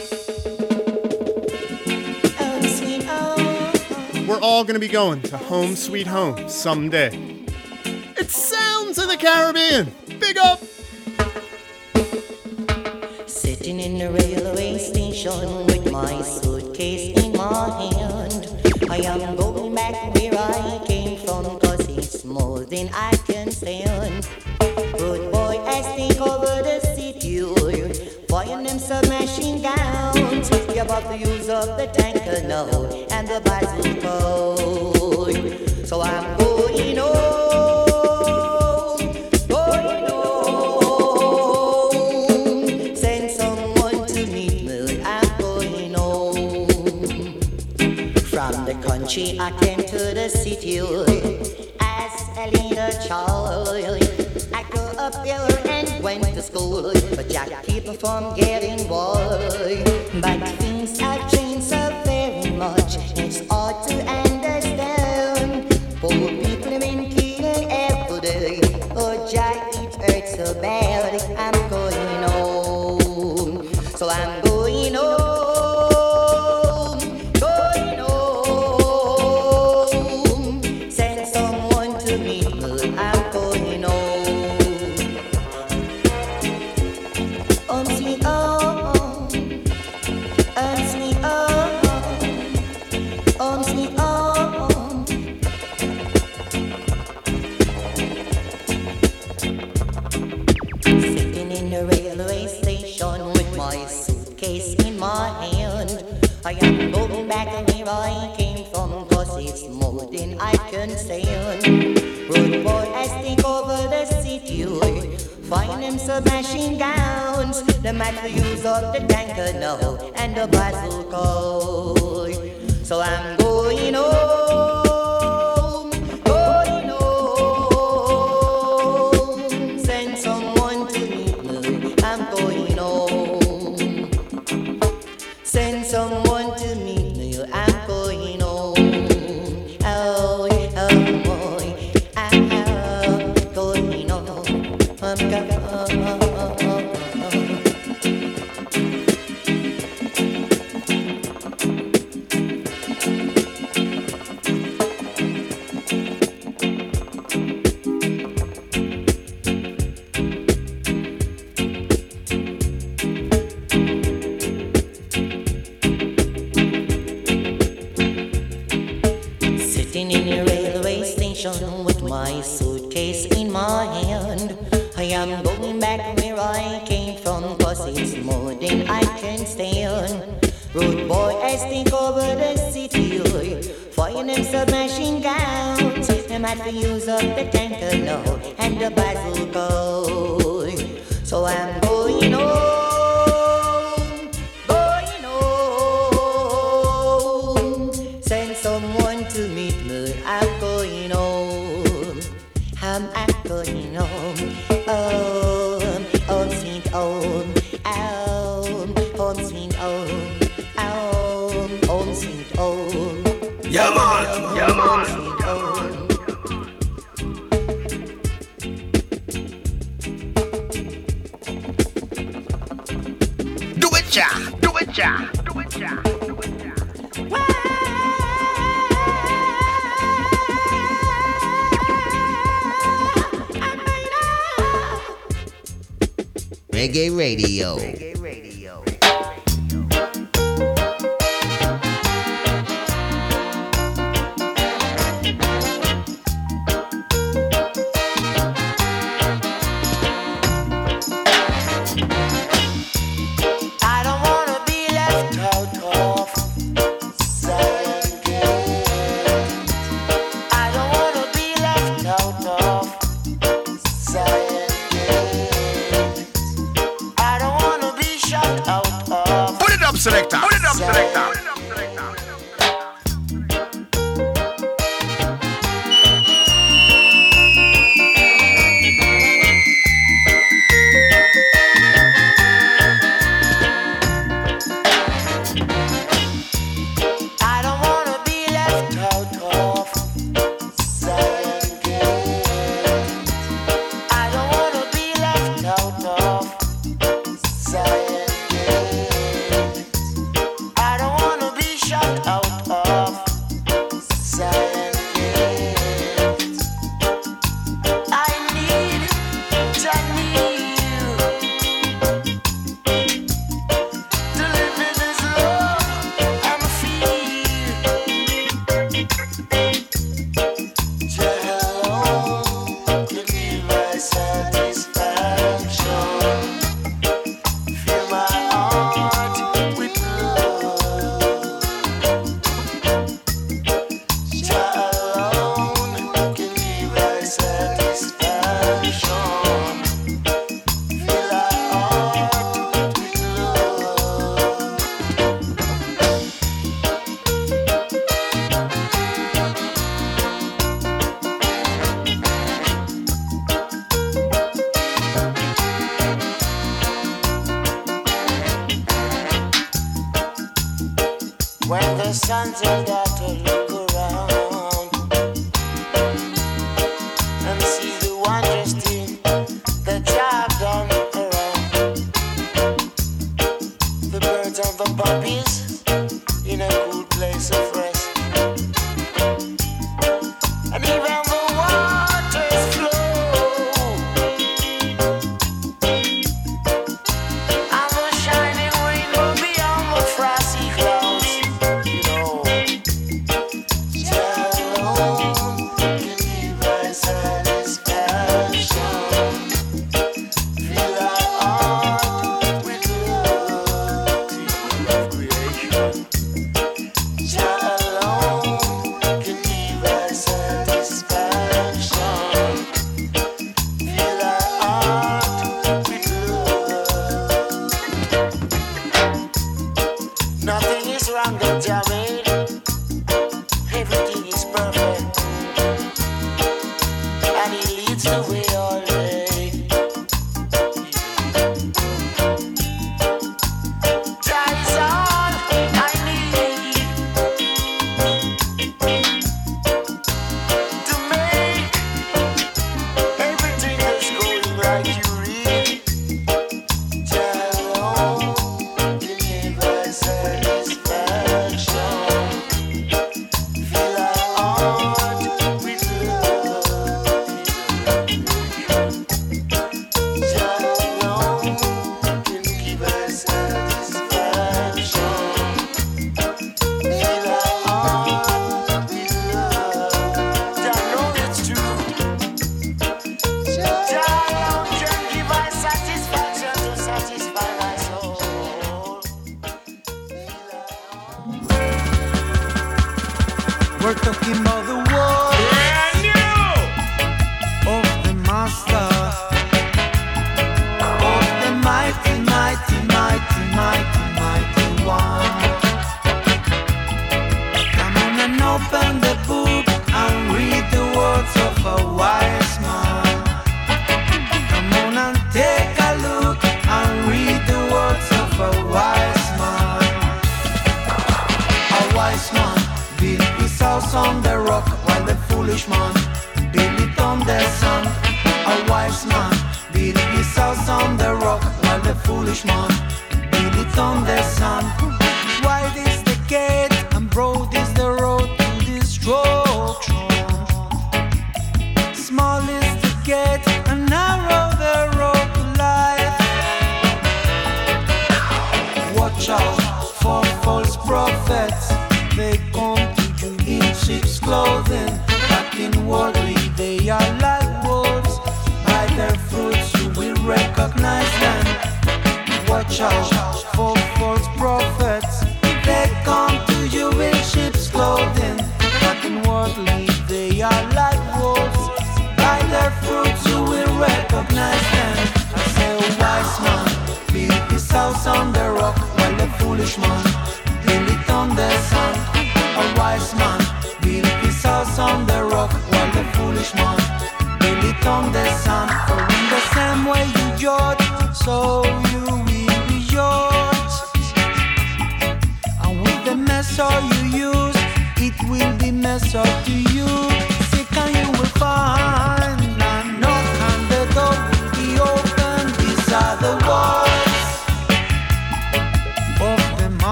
S9: We're all going to be going to home sweet home someday. It's Sounds of the Caribbean. Big up.
S23: Sitting in the railway station with my suitcase in my hand. I am going back where I came from, cause it's more than I can stand. Good boy, as take over the city, firing them submachine gowns. You're about to use up the tanker now and the bazooka. So I'm going home, going home. Send someone to meet me, I'm going home. From the country I came to the city as a little child. I grew up here and went to school, but Jack keep from getting boy. But things have changed so very much, it's hard to understand.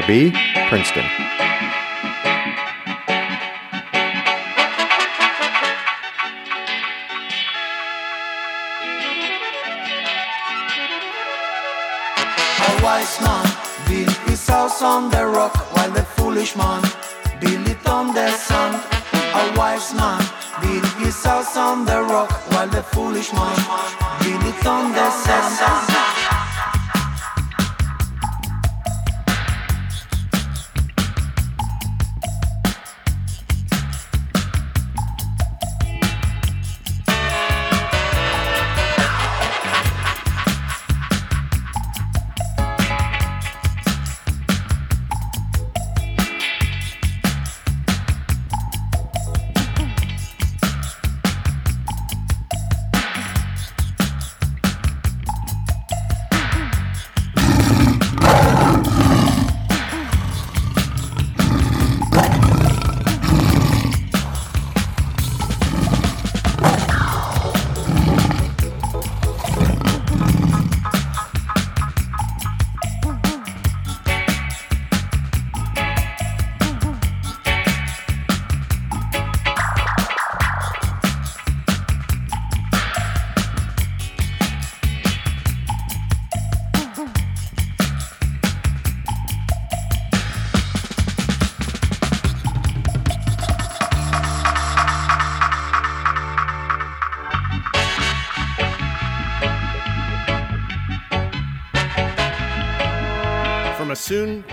S9: WPRB, Princeton.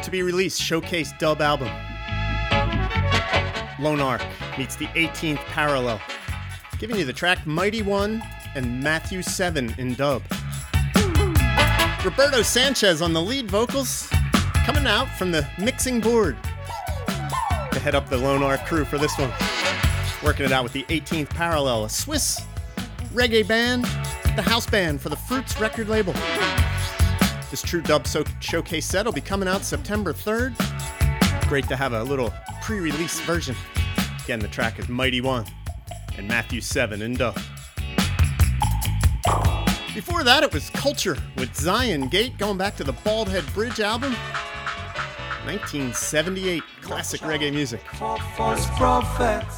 S9: To be released showcase dub album. Lone Ark meets the 18th Parallel, giving you the track Mighty One and Matthew 7 in dub. Roberto Sanchez on the lead vocals, coming out from the mixing board to head up the Lone Ark crew for this one. Working it out with the 18th Parallel, a Swiss reggae band, the house band for the Fruits record label. This true dub so- showcase set will be coming out September 3rd. Great to have a little pre release version. Again, the track is Mighty One and Matthew 7 and dub. Before that, it was Culture with Zion Gate, going back to the Bald Head Bridge album. 1978 classic reggae music.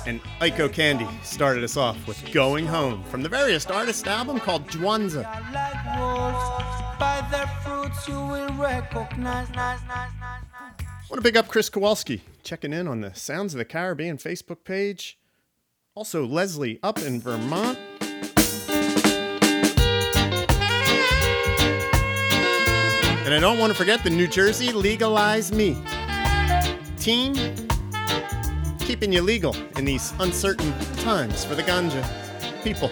S9: And Icho Candy started us off with Going Home from the various artist album called Jwanza.
S24: By their fruits you will recognize. Nice, nice, nice.
S9: want to big up Chris Kowalski, checking in on the Sounds of the Caribbean Facebook page. Also, Leslie up in Vermont. And I don't want to forget the New Jersey Legalize Me team, keeping you legal in these uncertain times for the ganja people.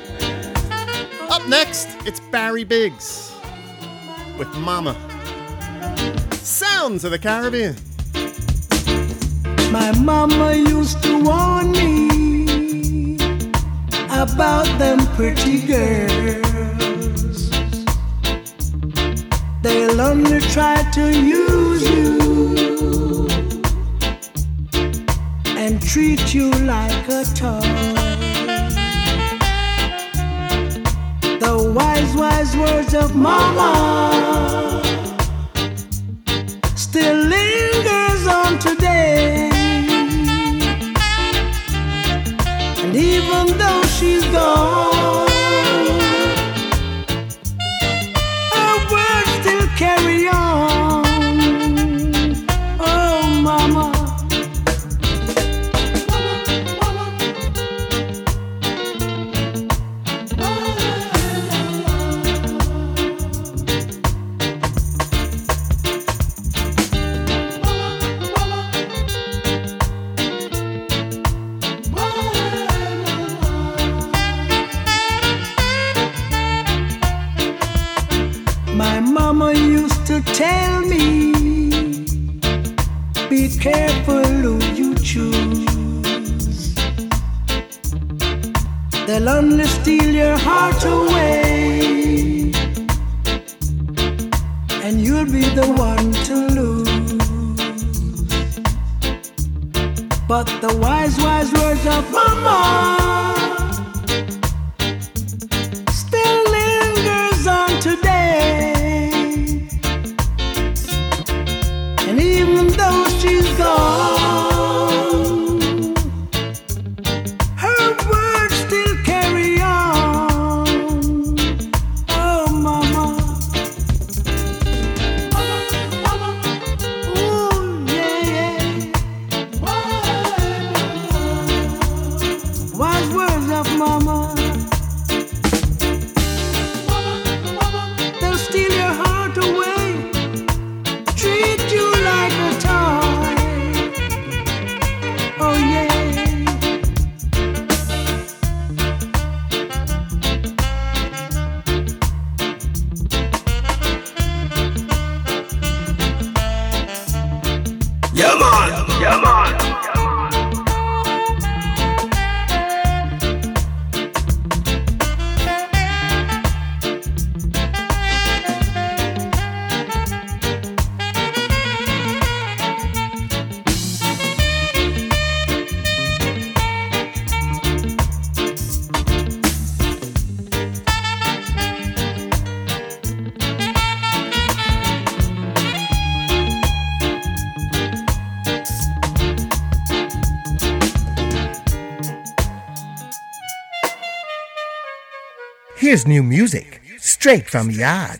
S9: Up next, it's Barry Biggs with Mama. Sounds of the Caribbean.
S12: My mama used to warn me about them pretty girls. They'll only try to use you and treat you like a toy. The wise, wise words of mama still lingers on today. And even though she's gone, choose. They'll only steal your heart away, and you'll be the one to lose. But the wise, wise words of mama
S25: Here's new music straight from Yard.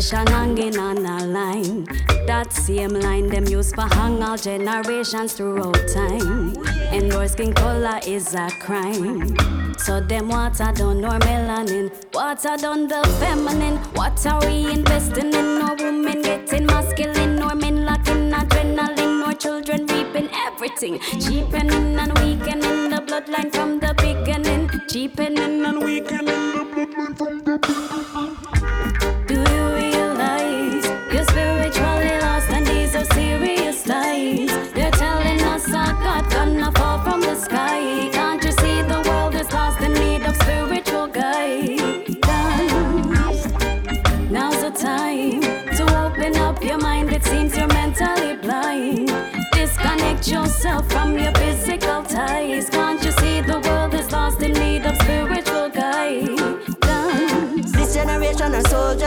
S25: Reputation hanging on a line. That same line them use for hang all generations throughout time. And your skin color is a crime. So them water done nor melanin. Water done the feminine. What are we investing in? No women getting masculine, nor men lacking adrenaline, nor children reaping everything. Cheapening and weakening the bloodline from the beginning. Cheapening and weakening the bloodline from the beginning.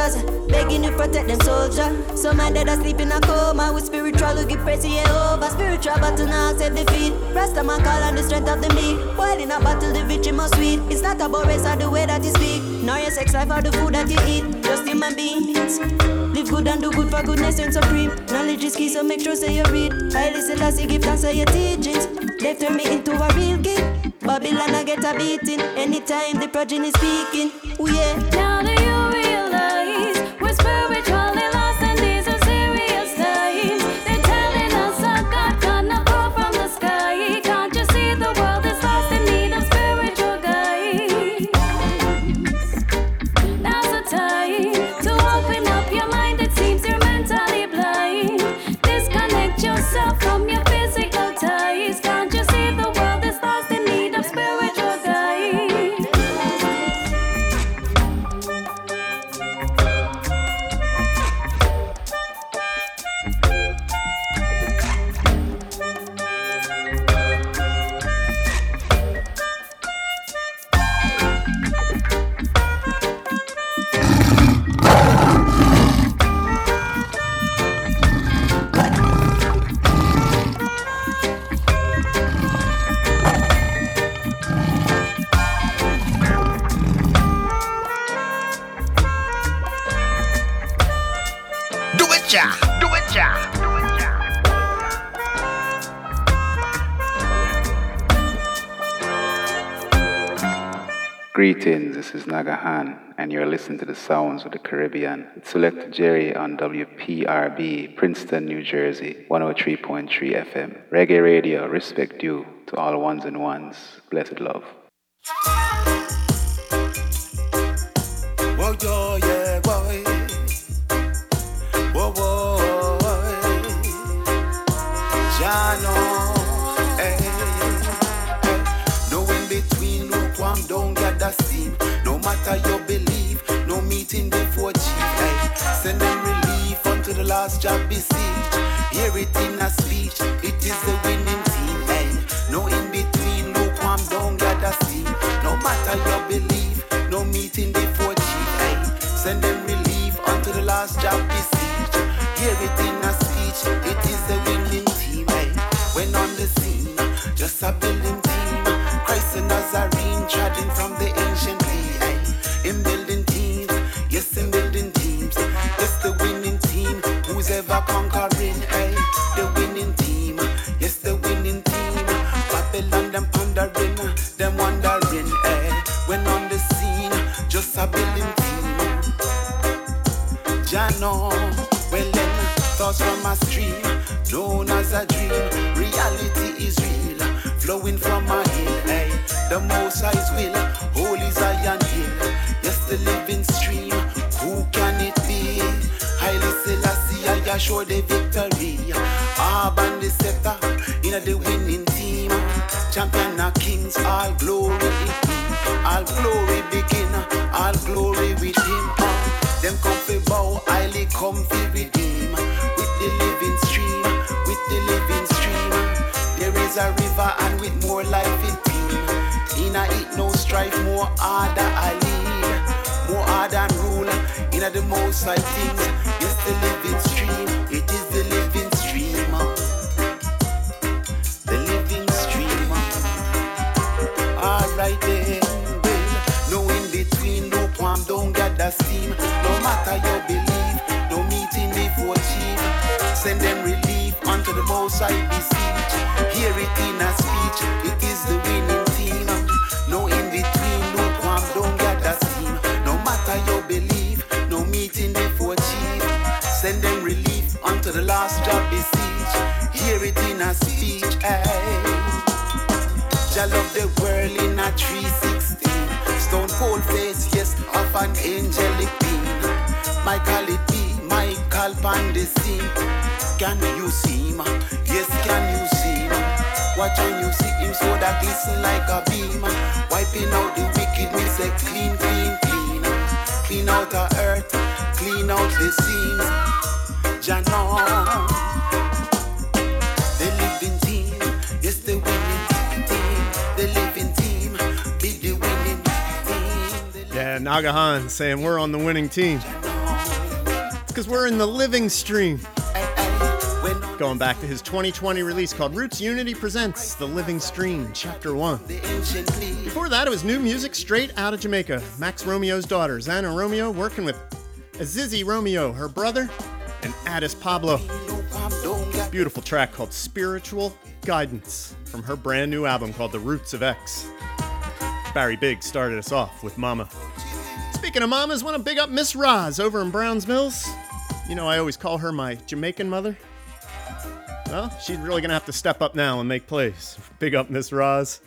S26: Soldiers, begging you protect them soldier. Some man dead asleep in a coma with spiritual give praise to Jehovah. Spiritual battle now save defeat. Rasta man call on the strength of the meek. While in a battle the victory must sweet. It's not about race or the way that you speak, nor your sex life or the food that you eat. Just human beings. Live good and do good for goodness and supreme. Knowledge is key, so make sure say you read. I listen as you give thanks for your teachings. They turn me into a real king. Babylon I get a beating anytime the progeny speaking. Oh yeah.
S27: Listening to the sounds of the Caribbean. It's Selector Jerry on WPRB, Princeton, New Jersey, 103.3 FM. Reggae Radio, respect due to all ones and ones. Blessed love.
S20: Whoa, yo, yeah, boy. Whoa, whoa, Jano, eh. No in between, lukewarm, don't gather steam. No matter your belief, meeting before chief. Them relief unto the last job besieged.
S9: Nagahan saying we're on the winning team. Because we're in the living stream. Going back to his 2020 release called Roots Unity Presents The Living Stream, Chapter 1. Before that, it was new music straight out of Jamaica. Max Romeo's daughter, Xana Romeo, working with Azizi Romeo, her brother, and Addis Pablo. Beautiful track called Spiritual Guidance from her brand new album called The Roots of X. Barry Biggs started us off with Mama. Speaking of mamas, want to big up Miss Roz over in Browns Mills. You know, I always call her my Jamaican mother. Well, she's really gonna have to step up now and make plays. Big up, Miss Roz.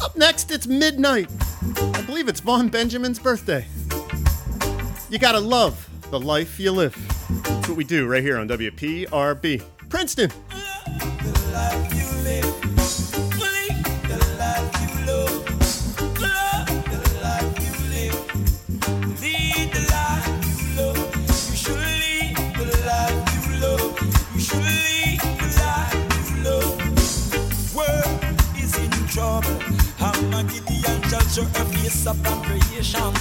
S9: Up next, it's midnight. I believe it's Vaughn Benjamin's birthday. You gotta love the life you live. That's what we do right here on WPRB. Princeton.
S28: Show her face upon creation.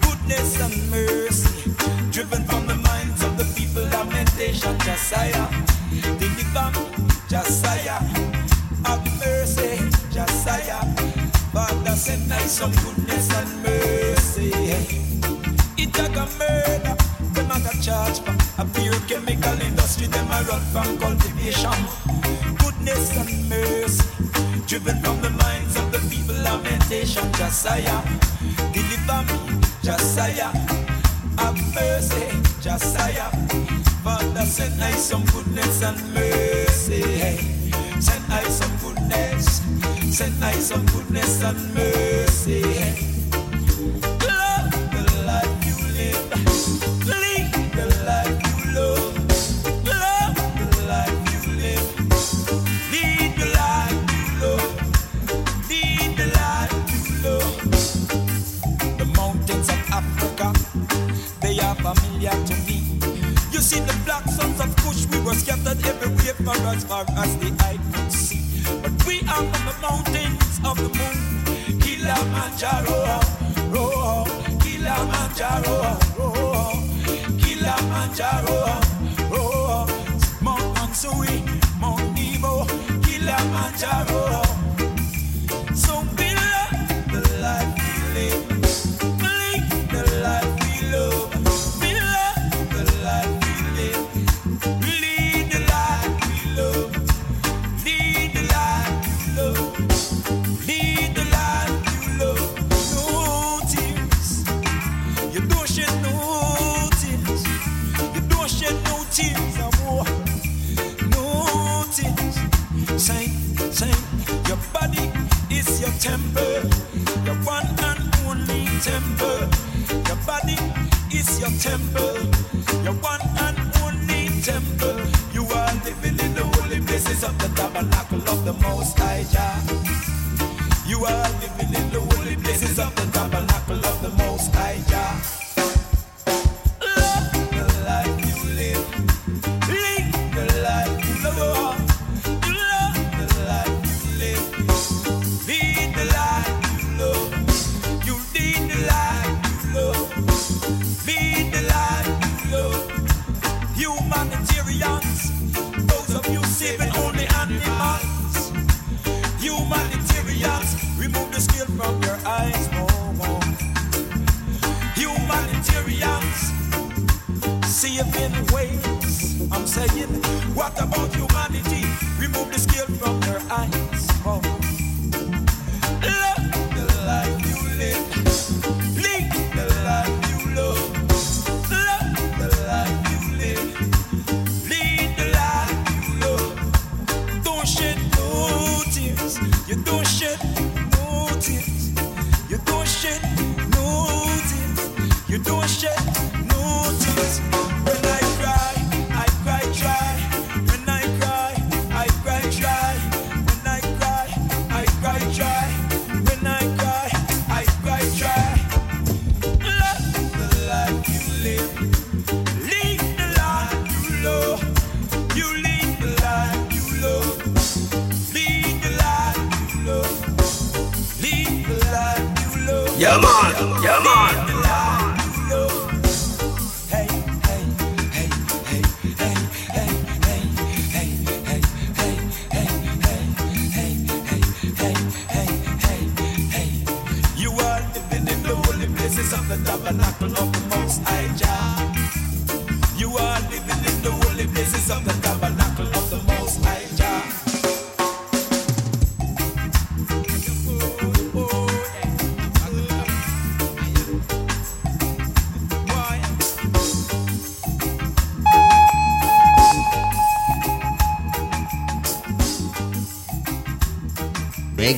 S28: Goodness and mercy, driven from the minds of the people. Lamentation, Josiah. Deliver me, Josiah. Have mercy, Josiah. Father, send us some goodness and mercy. It a murder, them a charge for a pure chemical industry. Them a run from cultivation. Goodness and mercy, driven from the minds of the people. Lamentation, Josiah, deliver me, Josiah. Have eh, mercy, Josiah. Father, send us some goodness and mercy. Eh. Send us some goodness, send us some goodness and mercy. Love see the black sons of Kush, we were scattered everywhere for as far as the eye could see. But we are from the mountains of the moon, Kilimanjaro. Oh, Kilimanjaro, oh, Kilimanjaro, oh, Mount Mansui, Mount Nebo, Kilimanjaro. You are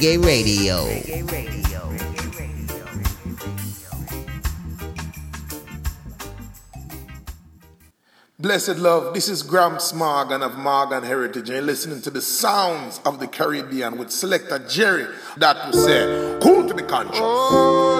S5: Reggae Radio.
S29: Blessed love, this is Gramps Morgan of Morgan Heritage, and you're listening to the sounds of the Caribbean with selector Jerry. That will say, cool to be conscious.
S30: Oh,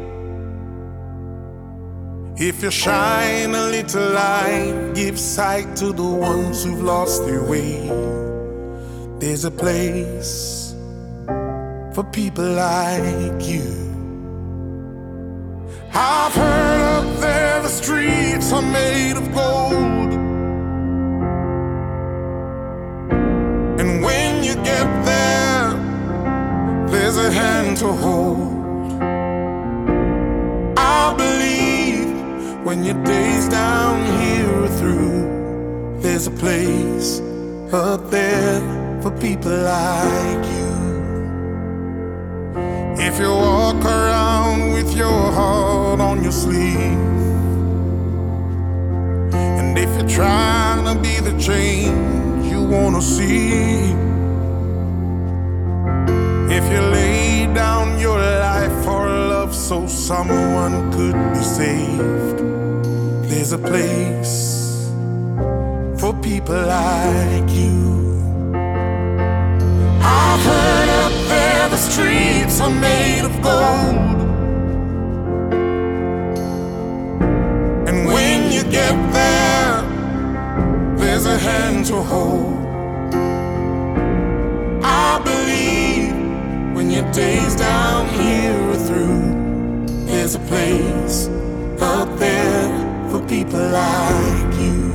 S30: If you shine a little light, give sight to the ones who've lost their way. There's a place for people like you. I've heard up there the streets are made of gold. And when you get there, there's a hand to hold. When your days down here are through, there's a place up there for people like you. If you walk around with your heart on your sleeve, and if you're trying to be the change you wanna see, if you lay down your life for so someone could be saved, there's a place for people like you. I've heard up there the streets are made of gold. And when you get there, there's a hand to hold. I believe when your days down here are through, there's a place up there for people like you.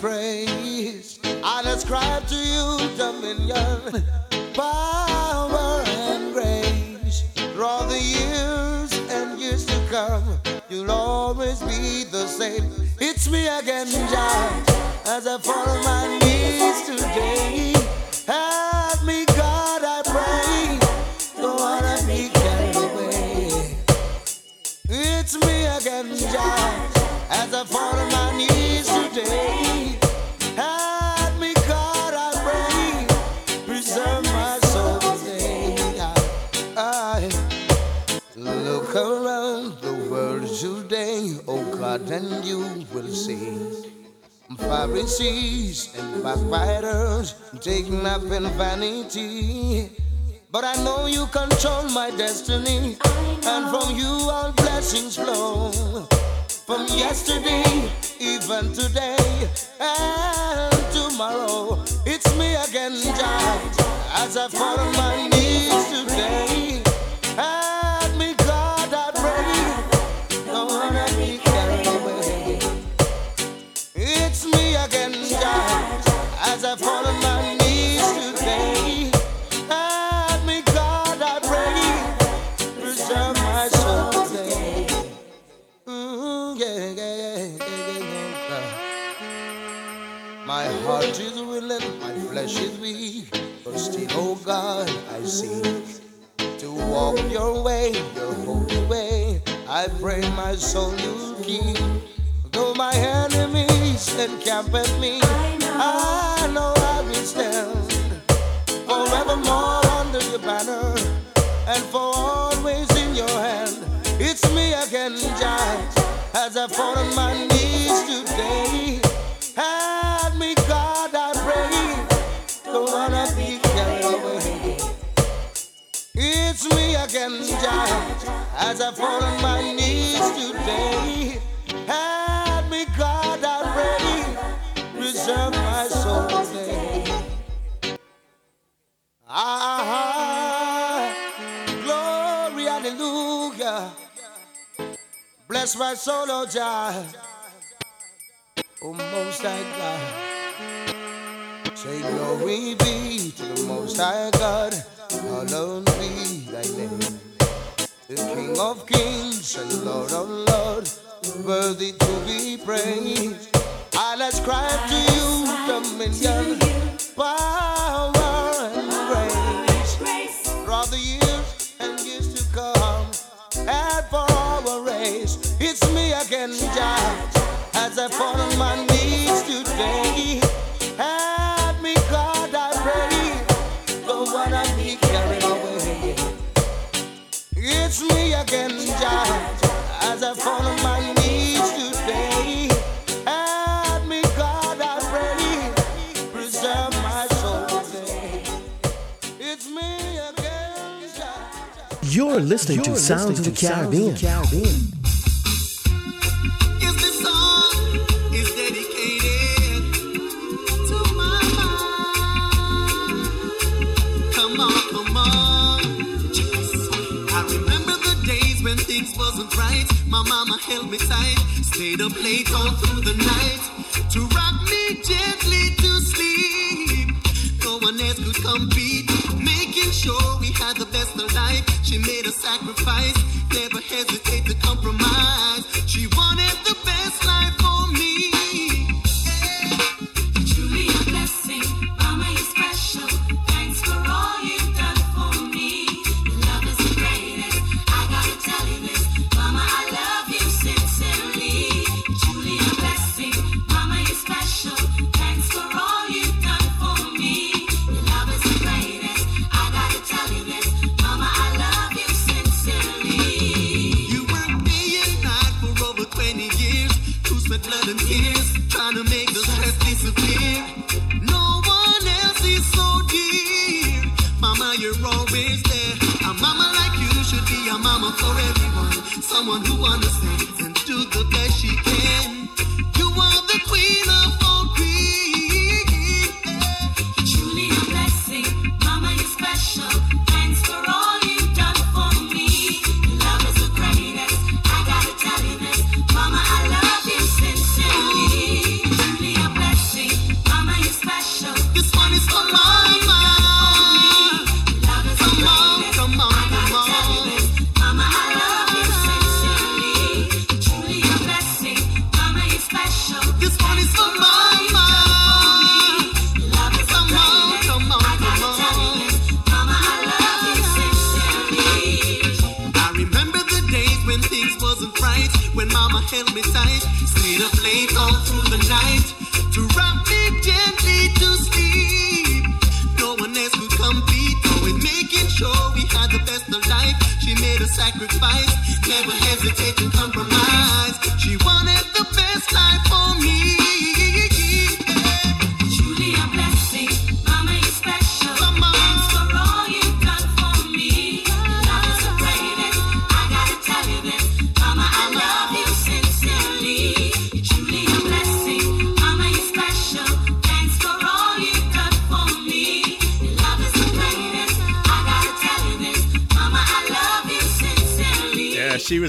S31: Praised. I ascribe to you dominion, power, and grace. Through the years and years to come, you'll always be the same. It's me again, Jah, as I fall on my knees today. Help me, God, I pray. Don't wanna be carried away. It's me again, Jah, as I fall on my and you will see. Pharisees and backbiters taking up in vanity. But I know you control my destiny, and from you all blessings flow. From yesterday, even today, and tomorrow, it's me again, Jah, as I fall on my knees today. Flesh is weak, but still, oh God, I seek to walk your way, your holy way. I pray my soul you keep. Though my enemies encamp at me, I know I will stand forevermore Jah, as I fall on my knees today. Help me, God, I pray. Preserve my soul today. Ah, glory, hallelujah. Bless my soul, oh Jah. Oh, most high God. Say glory be to the most high God. Hallowed be thy name. The King of kings and Lord of lords, worthy to be praised. I'll ascribe to you dominion, power, and grace. Throughout the years and years to come, and for our race, it's me again, Jah,
S1: You're listening to Sounds of the Caribbean.
S31: Yes, this song is dedicated to my mom. Come on, come on. I remember the days when things wasn't right. My mama held me tight, stayed up late all through the night to rock me gently to sleep. No one else could compete, making sure we had the best of life. She made a sacrifice, never hesitate to compromise. She wanted the best life for
S32: made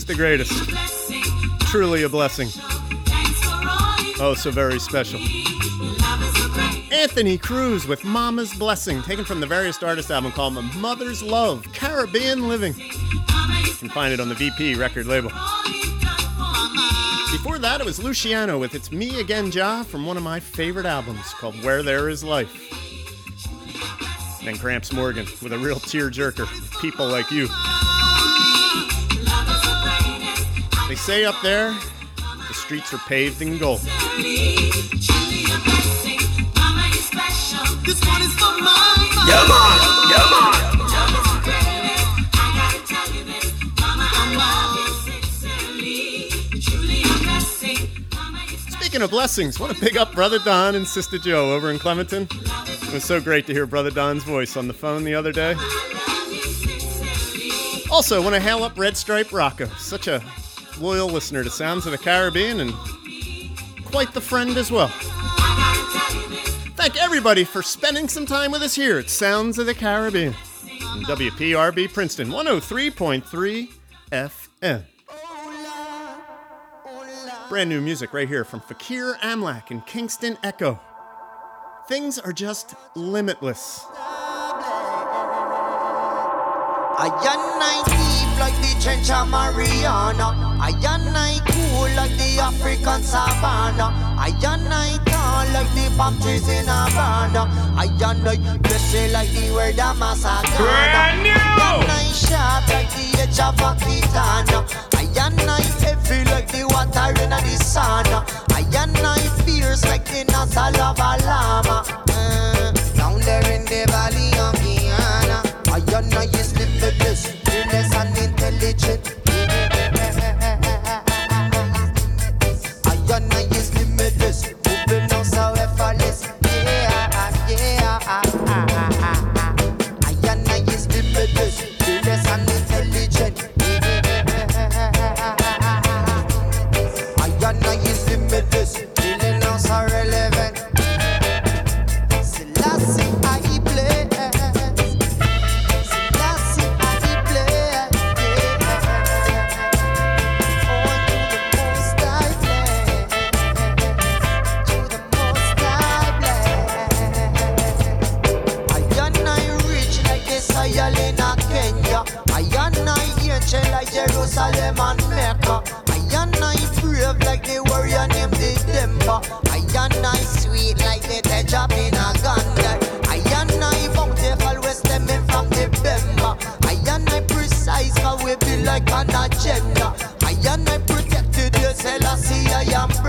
S32: the
S31: greatest. Truly a blessing.
S9: Oh, so very special. Anthony Cruz with Mama's Blessing, taken from the various artist album called Mother's Love Caribbean Living. You can find it on the VP record label. Before that, it was Luciano with It's Me Again Jah from one of my favorite albums called Where There Is Life. Then Gramps Morgan with a real tearjerker, People Like You. They say up there, the streets are paved in gold.
S32: This one is for mama.
S5: Yeah, man. Yeah, man.
S9: Speaking of blessings, want to big up Brother Don and Sister Joe over in Clementon. It was so great to hear Brother Don's voice on the phone the other day. Also, want to hail up Red Stripe Rocco, such a loyal listener to Sounds of the Caribbean and quite the friend as well. Thank everybody for spending some time with us here at Sounds of the Caribbean. WPRB Princeton 103.3 FM. Brand new music right here from Fikir Amlak and Kingston Echo. Things are just limitless.
S2: I am I deep like the trench of Mariana. I am I cool like the African savannah. I am I tall like the palm trees in Havana. I am I blessed like the word of Masagana.
S28: Brand new!
S2: I am I sharp like the edge of a katana. I am I heavy like the water in the sun. I am I fierce like the nozzle of a llama. Is limitless, fearless and intelligent. Like an agenda. I am I protected, you Selassie, I umbrella. Yeah.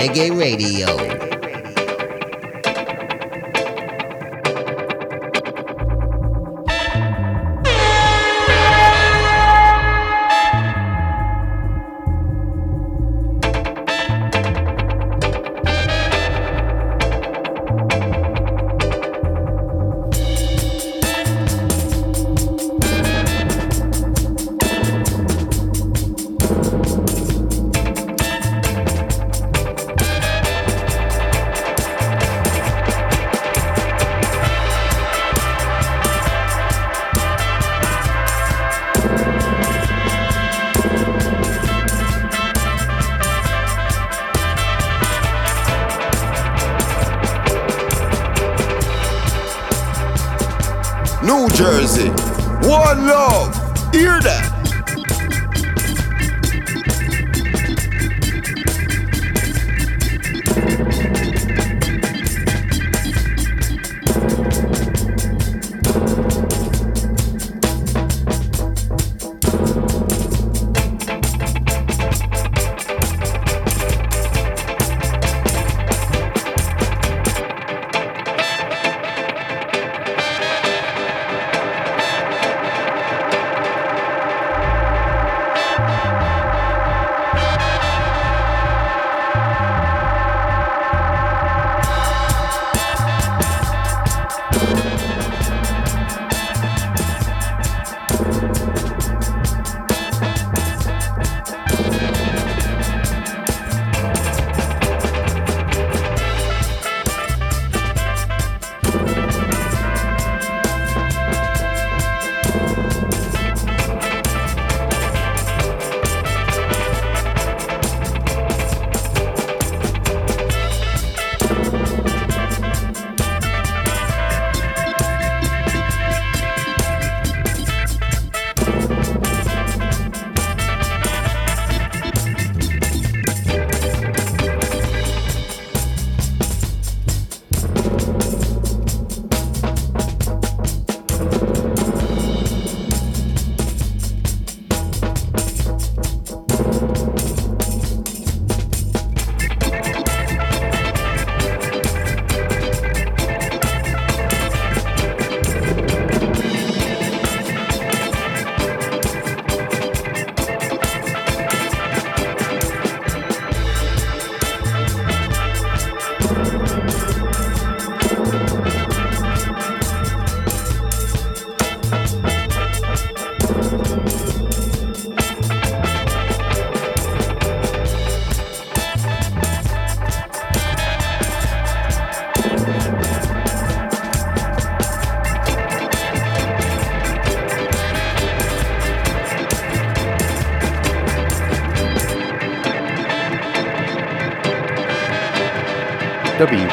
S33: Reggae Radio.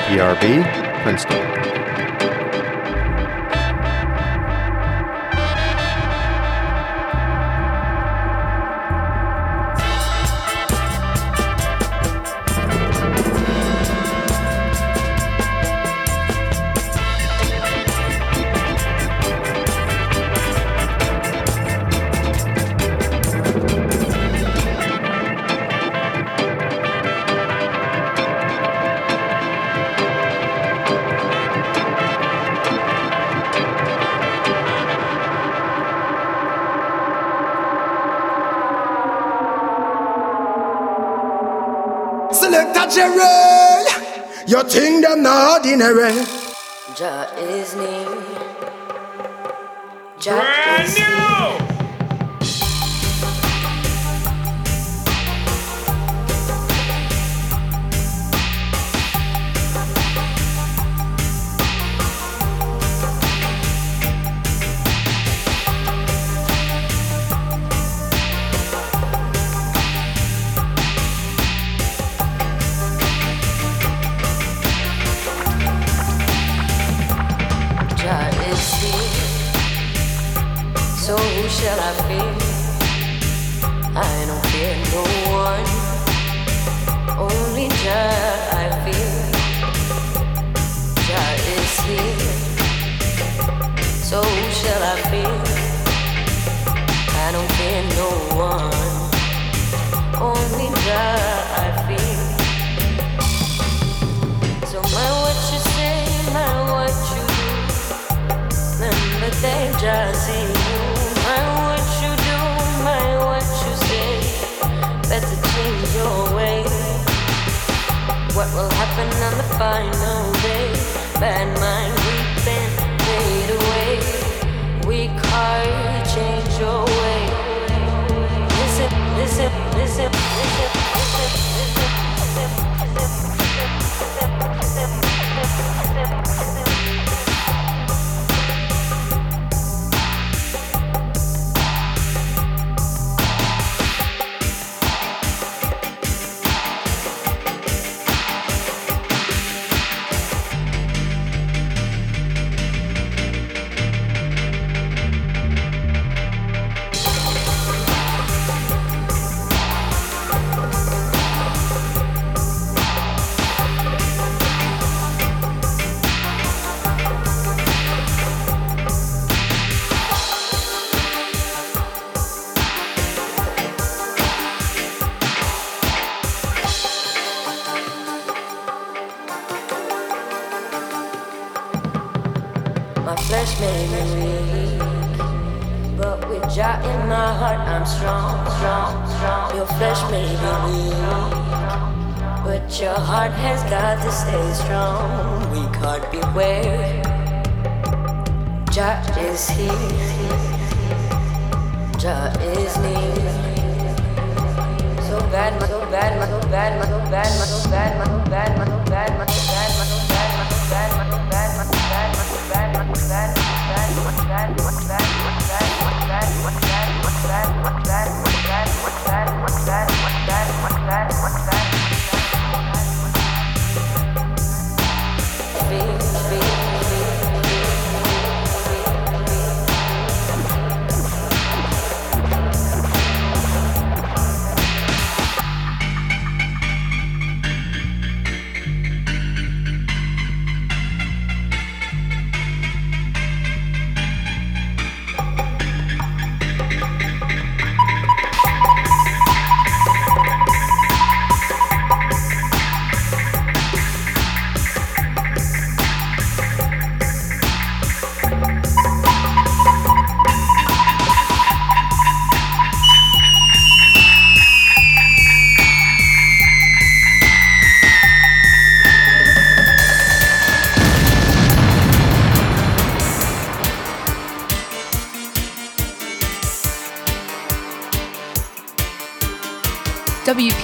S34: ERB, Princeton.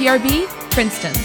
S7: WPRB, Princeton.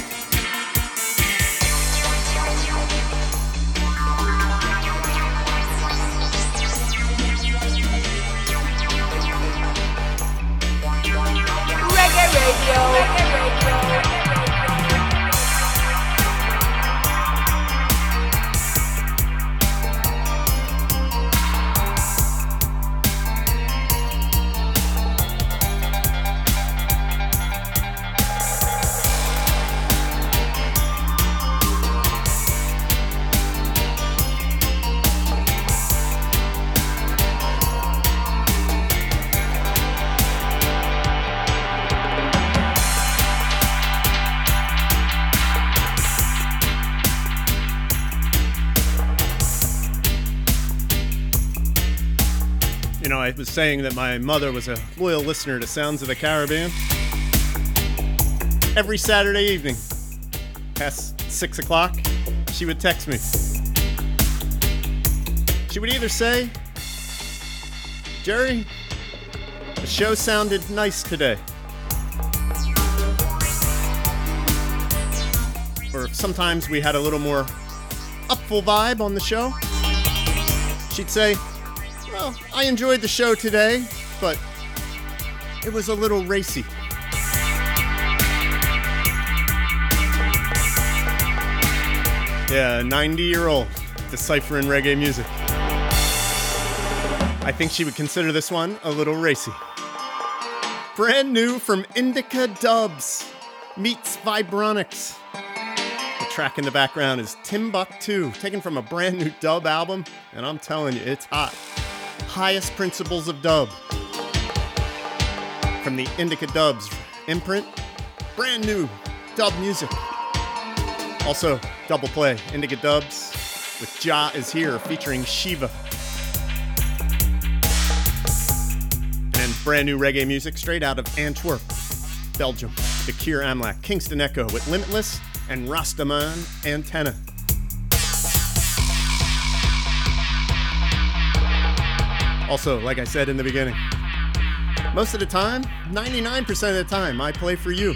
S9: I was saying that my mother was a loyal listener to Sounds of the Caribbean. Every Saturday evening, past six o'clock, she would text me. She would either say, Jerry, the show sounded nice today. Or sometimes we had a little more upful vibe on the show. She'd say, I enjoyed the show today, but it was a little racy. Yeah, 90 year old deciphering reggae music. I think she would consider this one a little racy. Brand new from Indica Dubs meets Vibronics. The track in the background is Timbuktu, taken from a brand new dub album, and I'm telling you, it's hot. Highest Principles of Dub. From the Indica Dubs imprint, brand new dub music. Also, double play Indica Dubs with Jah is Here featuring Shiva. And brand new reggae music straight out of Antwerp, Belgium. Fikir Amlak, Kingston Echo with Limitless and Rastaman Antenna. Also, like I said in the beginning, most of the time, 99% of the time, I play for you.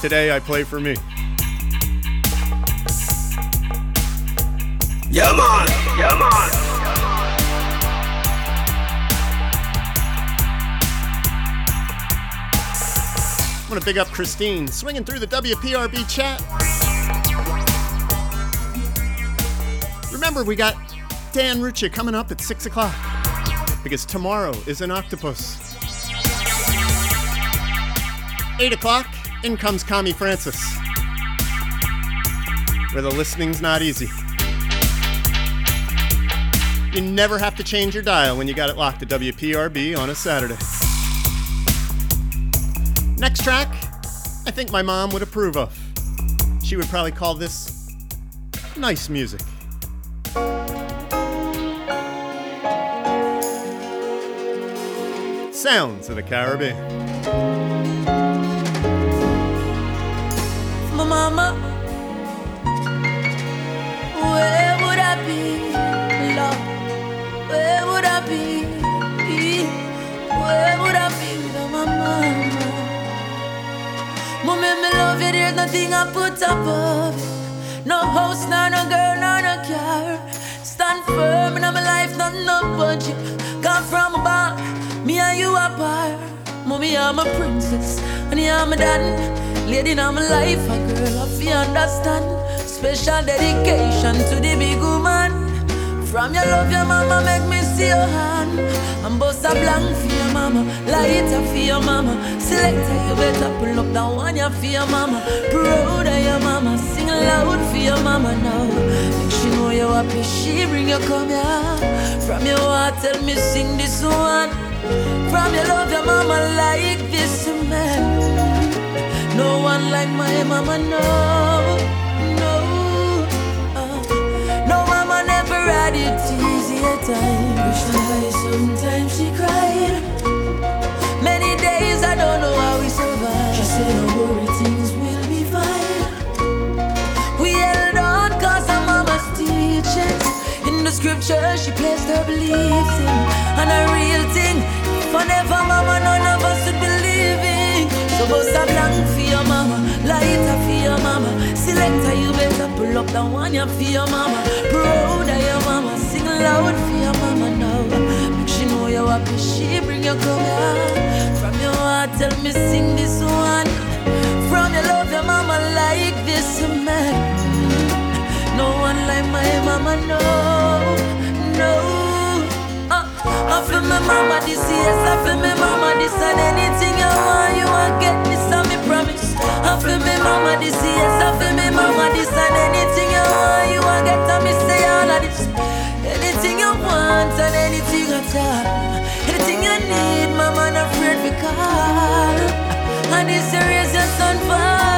S9: Today, I play for me.
S35: Yeah, man. Yeah, man.
S9: I'm gonna big up Christine, swinging through the WPRB chat. Remember, we got Dan Rucha coming up at 6 o'clock because tomorrow is an octopus. 8 o'clock, in comes Kami Francis, where the listening's not easy. You never have to change your dial when you got it locked to WPRB on a Saturday. Next track, I think my mom would approve of. She would probably call this nice music. Sounds of the Caribbean.
S36: my mama. Where would I be, Lord? Where would I be? Where would I be without my mama? Mommy, me love you. There's nothing I put above it. No house, nor no girl, firm in my life, not no budget. Come from above, me and you apart. Mommy, I'm a princess, and I'm a dad. Lady in my life, a girl, I feel understand. Special dedication to the big woman. From your love, your mama make me see your hand. I'm bust a blank for your mama, lighter for your mama. Selector, you better pull up that one you for your mama. Proud of your mama, sing loud for your mama now. Make she know you happy, she bring you come here. From your heart, tell me sing this one. From your love, your mama like this man. No one like my mama, no, no. Uh, no mama never had it easy at times. Sometimes she cried. Many days I don't know how we survived. She said, scripture, she placed her beliefs in. And a real thing, forever, mama, none of us would believe in. So bust a blank for your mama, lighter for your mama. Selector, you better pull up the one you for your mama. Proud of your mama, sing loud for your mama now. Make she know you happy, she bring you come here. From your heart, tell me sing this one. From your love, your mama like this man. No one like my mama, no, no. Uh, I feel my mama this, yes, I feel my mama this, and anything you want, you want get this, I me promise. I feel my mama this, yes, I feel my mama this, and anything you want, you want get, I me say all of this. Anything you want and anything at all, anything you need, mama not afraid call. And this serious your son for.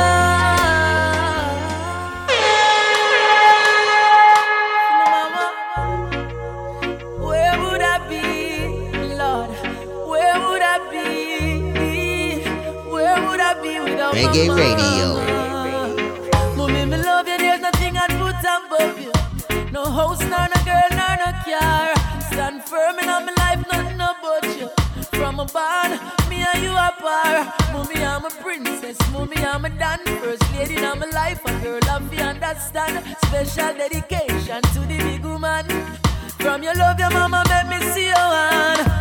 S36: reggae radio. Mommy, me love you, there's nothing I'd put above you. No house, nor no girl, nor no car. Stand firm in all my life, nothing about you. From a barn, me and you are par. Mommy, I'm a princess, mommy, I'm a dan. First lady in my life, a girl, I'm. Special dedication to the big woman. From your love, your mama, me see your hand.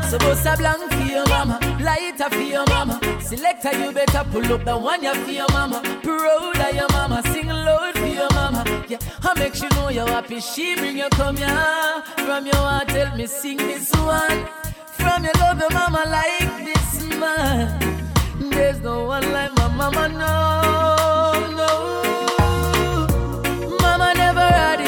S36: Blank for your mama lighter for your mama. Selector, you better pull up the one you for your mama. Proud of your mama, sing loud for your mama. Yeah, I make sure know you're happy. She bring you come here. From your heart, tell me sing this one. From your love, your mama like this man. There's no one like my mama, no, no. Mama never had it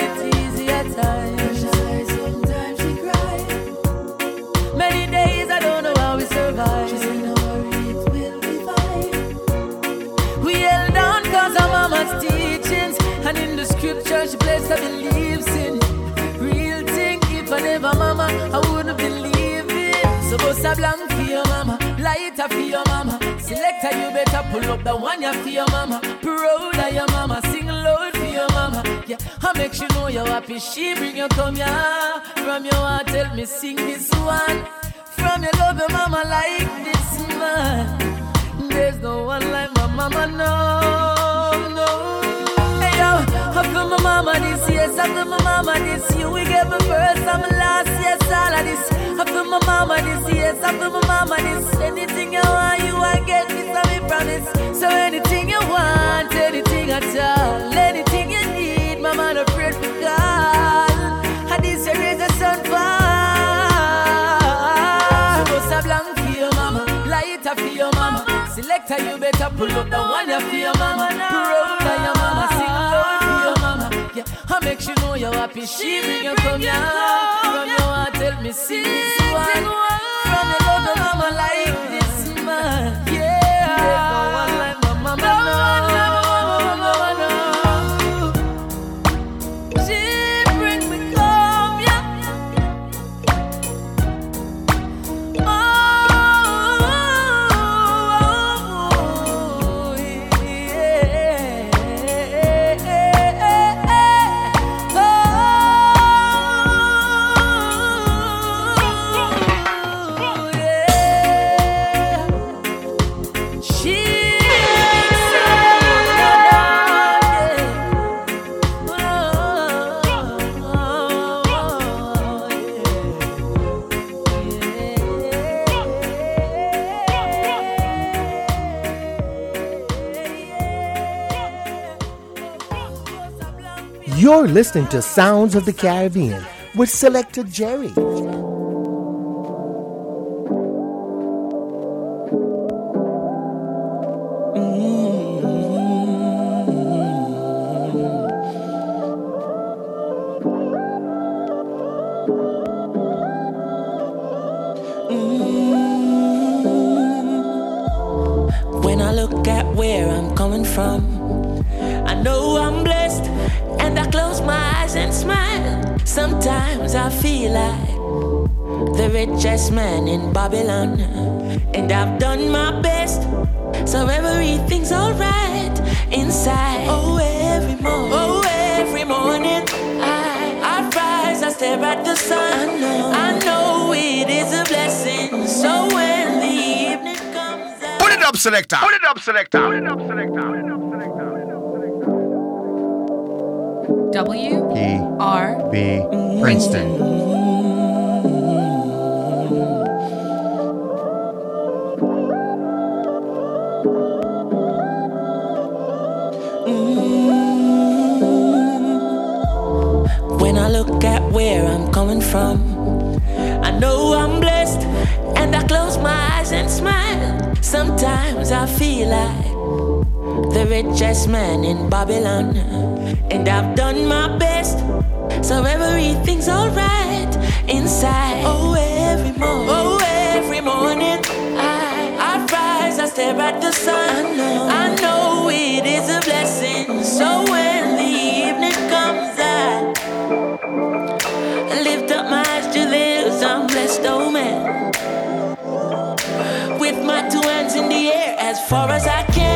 S36: a blank for your mama, lighter for your mama. Selector, you better pull up the one you for your mama. Proud of your mama, sing loud for your mama. Yeah, I make sure know you're happy. She bring you come here. From your heart, tell me sing this one. From your love, your mama like this man. There's no one like my mama, no, no. Yo, I feel my mama this yes, I feel my mama this year. We gave me first, I'm last, yes, all of this. I feel my mama this yes, I feel my mama this. Anything you want, you want get this, I promise. So anything you want, anything at all, anything you need, mama not afraid to call. And this year is a sun. So bust a blank for your mama, lighter for your mama. Selector, you better pull up the one you for your mama. Proud of your mama, Yeah, I make sure know you're happy. She bring you come here. From your heart, tell me see this one. From your love, your my like
S16: You're listening to Sounds of the Caribbean with Selector Jerry.
S5: Put it up, selector. Put it up, selector. Put it up, selector.
S37: W
S34: P
S37: R
S34: B Princeton.
S36: When I look at where I'm coming from, I feel like the richest man in Babylon, and I've done my best, so everything's alright inside. Oh, every morning, oh, every morning, I, I rise, I stare at the sun. I know, I know it is a blessing. So when the evening comes, I lift up my eyes to the hills, I'm blessed, oh man. With my two hands in the air as far as I can.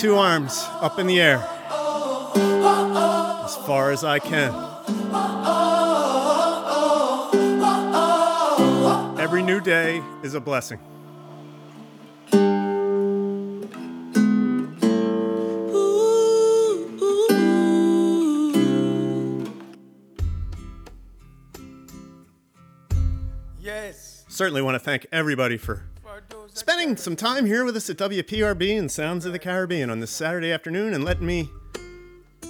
S38: Two
S9: arms up in the air. As far as I can. Every new day is a blessing.
S39: Yes.
S9: Certainly want to thank everybody for spending some time here with us at WPRB and Sounds of the Caribbean on this Saturday afternoon and letting me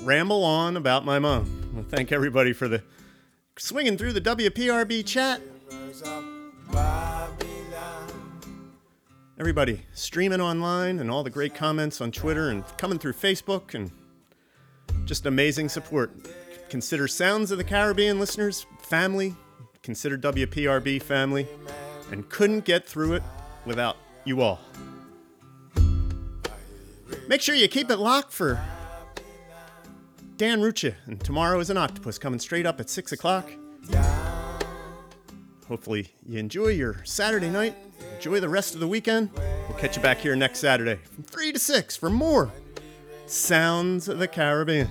S9: ramble on about my mom. Thank everybody for the swinging through the WPRB chat. Everybody streaming online and all the great comments on Twitter and coming through Facebook and just amazing support. Consider Sounds of the Caribbean listeners family. Consider WPRB family. And couldn't get through it without you all. Make sure you keep it locked for Dan Rucha. And tomorrow is an octopus coming straight up at 6 o'clock. Hopefully, you enjoy your Saturday night. Enjoy the rest of the weekend. We'll catch you back here next Saturday from 3 to 6 for more Sounds of the Caribbean.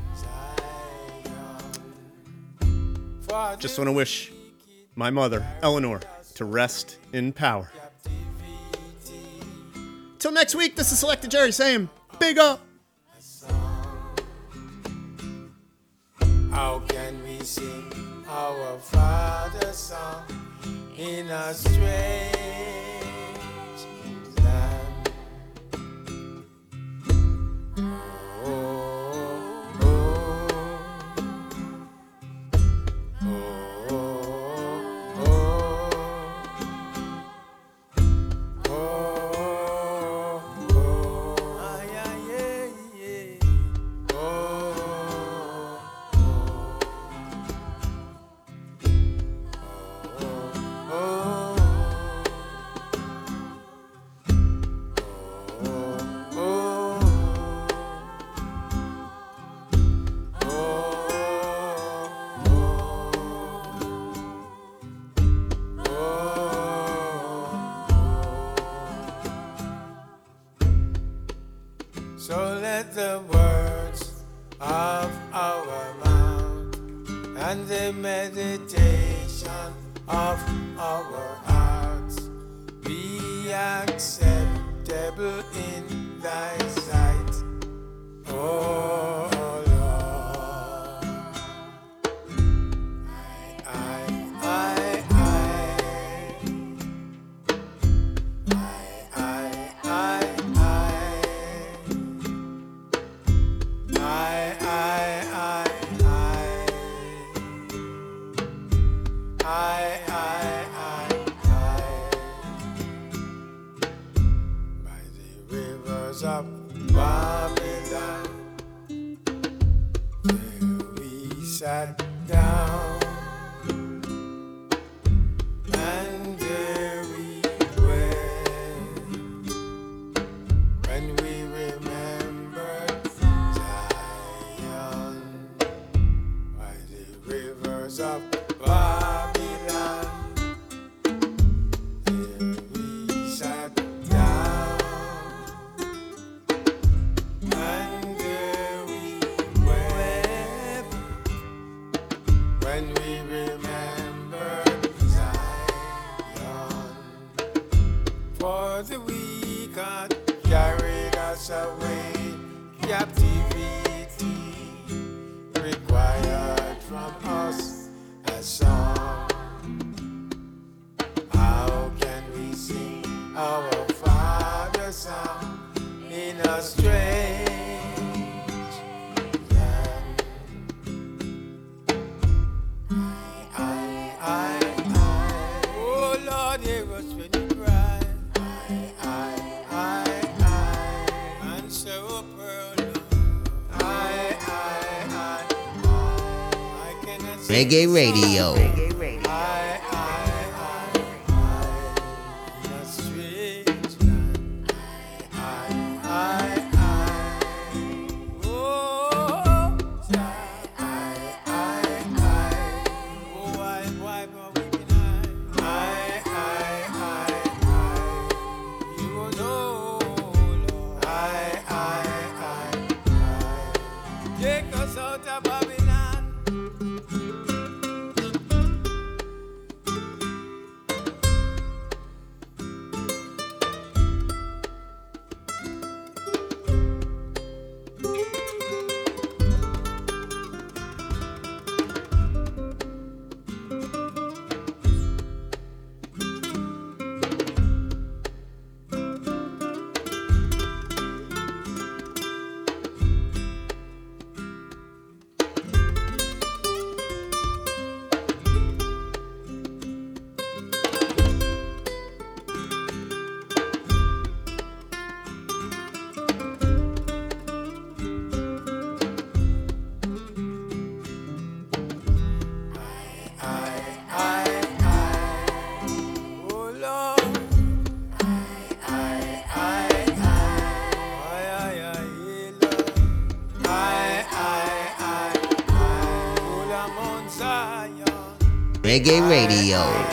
S9: Just want to wish my mother, Eleanor, to rest in power. Till next week, this is Selector Jerry saying, Big up!
S13: How can we sing our Father's song in a strange Reggae Radio. Reggae Radio.